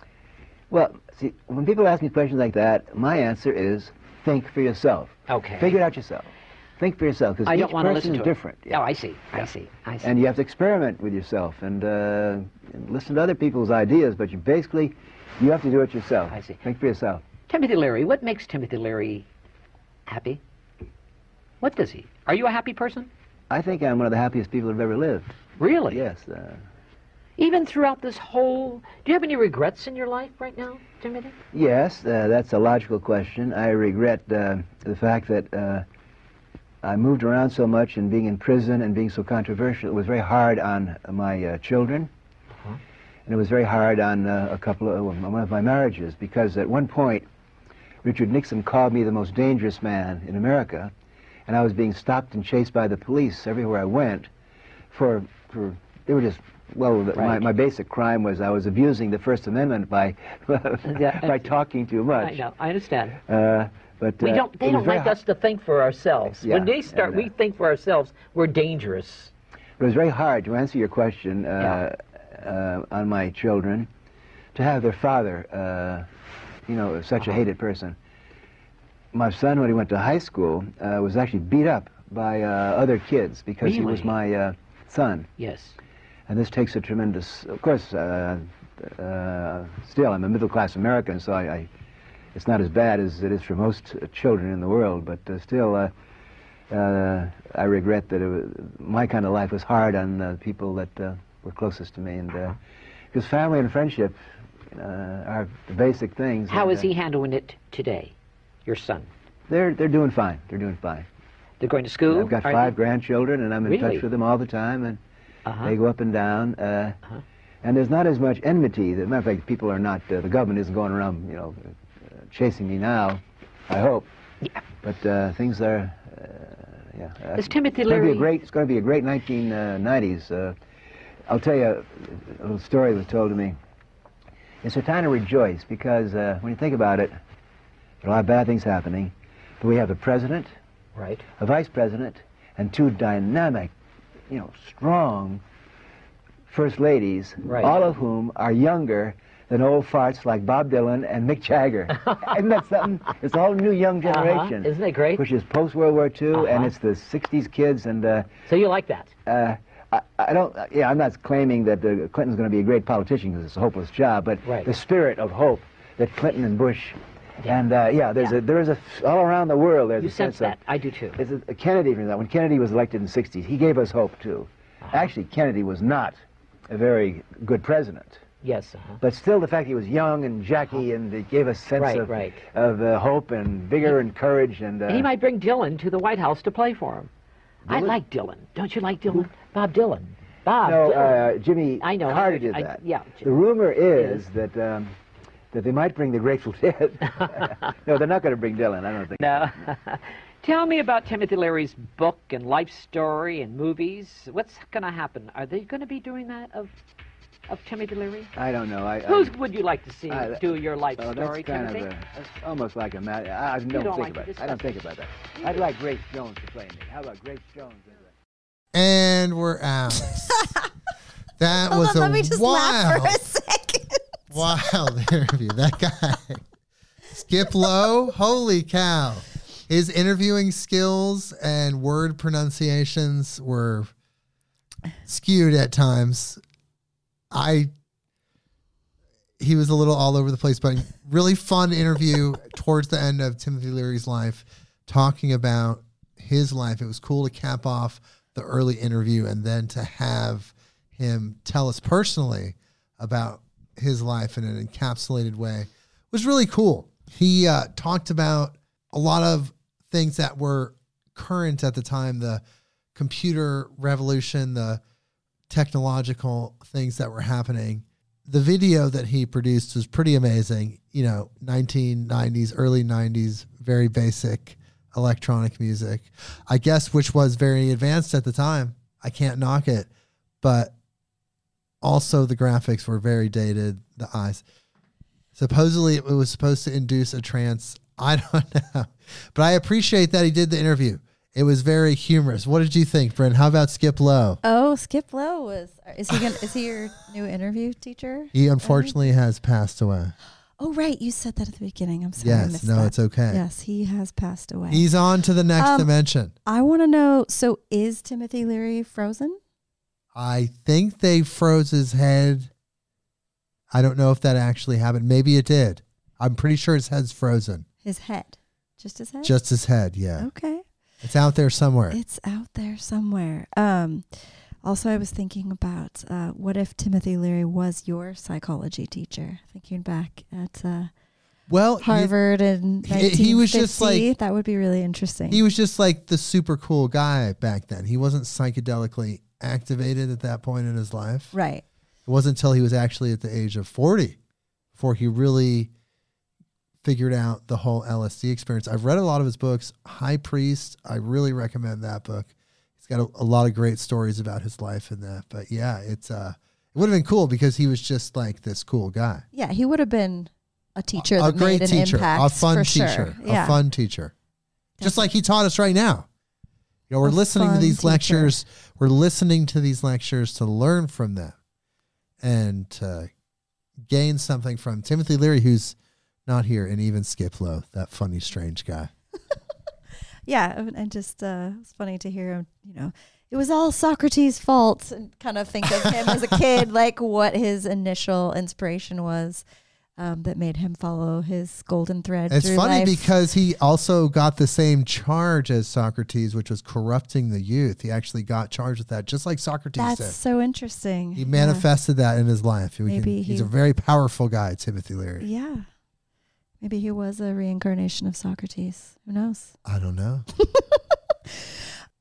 Well, see, when people ask me questions like that, my answer is think for yourself. Okay. Figure it out yourself. Think for yourself because each don't person is different. Oh, I see. I see. I see. And you have to experiment with yourself and, uh, and listen to other people's ideas, but you basically you have to do it yourself. I see. Think for yourself. Timothy Leary, what makes Timothy Leary happy? What does he? Are you a happy person? I think I'm one of the happiest people who've ever lived. Really? Yes. Uh, Even throughout this whole. Do you have any regrets in your life right now, Timothy? Yes, uh, that's a logical question. I regret uh, the fact that uh, I moved around so much and being in prison and being so controversial. It was very hard on my uh, children. Uh-huh. And it was very hard on uh, a couple of one of my marriages because at one point Richard Nixon called me the most dangerous man in America, and I was being stopped and chased by the police everywhere I went. For for they were just well, the, my, Right. my basic crime was I was abusing the First Amendment by by talking too much. I know. I understand. Uh, but We uh, don't. They don't like us to think for ourselves. Yeah, when they start, and, we think for ourselves. We're dangerous. It was very hard to answer your question uh, uh, on my children to have their father, uh, you know, such a Uh-huh. hated person. My son, when he went to high school, uh, was actually beat up by uh, other kids because he was my uh, son. Yes. And this takes a tremendous, of course, uh, uh, still, I'm a middle class American, so I, I, it's not as bad as it is for most uh, children in the world, but uh, still, uh, uh, I regret that it was, my kind of life was hard on uh, people that uh, were closest to me. And because family and friendship uh, are the basic things. How and, is he handling it today? Your son. They're, they're doing fine. They're doing fine. They're going to school. I've got five grandchildren, and I'm in Really? touch with them all the time, and Uh-huh. they go up and down. Uh, Uh-huh. And there's not as much enmity. As a matter of fact, people are not. Uh, the government isn't going around, you know, uh, chasing me now. I hope. Yeah. But uh, things are. Uh, yeah. Uh, Is Timothy it's going to be Leary- a great. It's going to be a great 1990s. Uh, I'll tell you a, a little story that was told to me. It's a time to rejoice because uh, when you think about it, there are a lot of bad things happening, but we have a president, Right. a vice president, and two dynamic, you know, strong first ladies, Right. all of whom are younger than old farts like Bob Dylan and Mick Jagger. Isn't that something? It's all new young generation. Uh-huh. Isn't it great? Which is post World War II, and Uh-huh. it's the '60s kids, and uh, So you like that? uh, I, I don't. uh, Yeah, I'm not claiming that uh, Clinton's going to be a great politician because it's a hopeless job, but Right. the spirit of hope that Clinton and Bush, Yeah. and uh, yeah, there's Yeah. a there is a all around the world. There's You a sense sense that? I do too. of it's a, Kennedy for that. When Kennedy was elected in the '60s, he gave us hope too. Uh-huh. Actually, Kennedy was not a very good president. Yes. Uh-huh. But still, the fact he was young and jacky and it gave us sense Right, of, right. of uh, hope and vigor and courage and. Uh, And he might bring Dylan to the White House to play for him. I like Dylan. Don't you like Dylan? Bob Dylan. Bob no, Dylan. uh, Jimmy I know. Carter I- did I- that. yeah. The rumor is Yes. that um, that they might bring the Grateful Dead. no, they're not going to bring Dylan. I don't think. No. Tell me about Timothy Leary's book and life story and movies. What's going to happen? Are they going to be doing that of of Timothy Leary? I don't know. I, I, Who would you like to see I- do your life oh, story, that's kind Timothy? of a, that's almost like a matter. I, I don't, don't think like about to it. I don't think about that. I'd like Grace Jones to play me. How about Grace Jones? And we're out. that Hold was on, a let me just laugh wild, for a second. wild interview. That guy, Skip Lowe, holy cow. His interviewing skills and word pronunciations were skewed at times. I he was a little all over the place, but really fun interview towards the end of Timothy Leary's life, talking about his life. It was cool to cap off the early interview and then to have him tell us personally about his life in an encapsulated way was really cool. He uh, talked about a lot of things that were current at the time the computer revolution, the technological things that were happening. The video that he produced was pretty amazing. You know, 1990s, early 90s, very basic electronic music. I guess which was very advanced at the time. I can't knock it, but also the graphics were very dated. The eyes. Supposedly, it was supposed to induce a trance. I don't know, but I appreciate that he did the interview. It was very humorous. What did you think, Brynn? How about Skip Lowe? Oh, Skip Lowe was. Is he gonna, is he your new interview teacher? He unfortunately has passed away. Oh, right. You said that at the beginning. I'm sorry. Yes, no, that. it's okay. Yes, he has passed away. He's on to the next Um, dimension. I want to know. So, is Timothy Leary frozen? I think they froze his head. I don't know if that actually happened. Maybe it did. I'm pretty sure his head's frozen. His head, just his head. Just his head, yeah. okay. It's out there somewhere. It's out there somewhere. Um, also, I was thinking about uh, what if Timothy Leary was your psychology teacher? Thinking back at uh, well, Harvard he- he was just like- that would be really interesting. He was just like the super cool guy back then. He wasn't psychedelically activated at that point in his life. right. It wasn't until he was actually at the age of 40 before he really figured out the whole LSD experience. I've read a lot of his books. High Priest, I really recommend that book. He's got a, a lot of great stories about his life in that. But yeah, it's uh it would have been cool because he was just like this cool guy. Yeah, he would have been a teacher a that great teacher, impact a fun teacher, sure. Yeah. a fun teacher. Just like he taught us right now. You know, we're A listening to these teacher. lectures. We're listening to these lectures to learn from them and to gain something from Timothy Leary, who's not here, and even Skip Lowe, that funny, strange guy. Yeah, and- and just uh, it's funny to hear him. You know, it was all Socrates' fault, and kind of think of him as a kid, like what his initial inspiration was um, that made him follow his golden thread. It's funny life. because he also got the same charge as Socrates, which was corrupting the youth. He actually got charged with that, just like Socrates that's did. so interesting. He Yeah. manifested that in his life. We Maybe he's he- a very powerful guy, Timothy Leary. Yeah. Maybe he was a reincarnation of Socrates. Who knows? I don't know.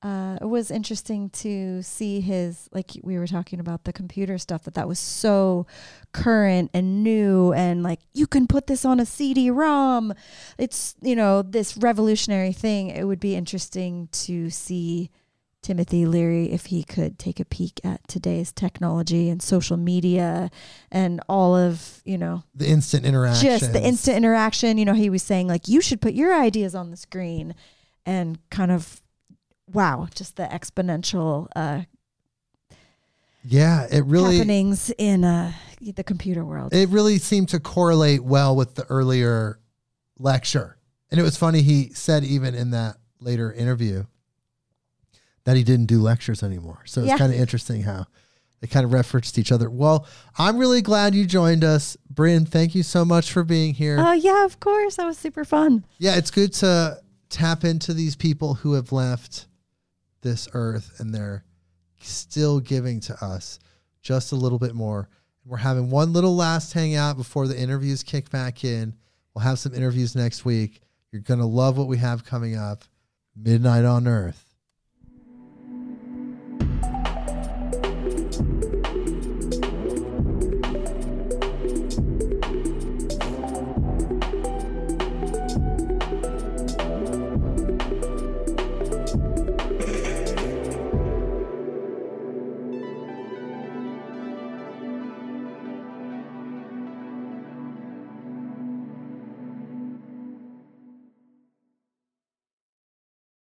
uh, it was interesting to see his like we were talking about the computer stuff that that was so current and new and like you can put this on a CD-ROM. It's you know this revolutionary thing. It would be interesting to see Timothy Leary if he could take a peek at today's technology and social media and all of you know The instant interaction. just the instant interaction. You know, he was saying like you should put your ideas on the screen, and kind of wow, just the exponential uh, Yeah, it really happenings in uh, the computer world. it really seemed to correlate well with the earlier lecture. And it was funny he said even in that later interview that he didn't do lectures anymore. So it's Yeah. kind of interesting how they kind of referenced each other. Well, I'm really glad you joined us. Brynn, thank you so much for being here. Oh yeah, of course, that was super fun. yeah, it's good to tap into these people who have left this earth and they're still giving to us just a little bit more. We're having one little last hangout before the interviews kick back in. We'll have some interviews next week. You're going to love what we have coming up. Midnight on Earth.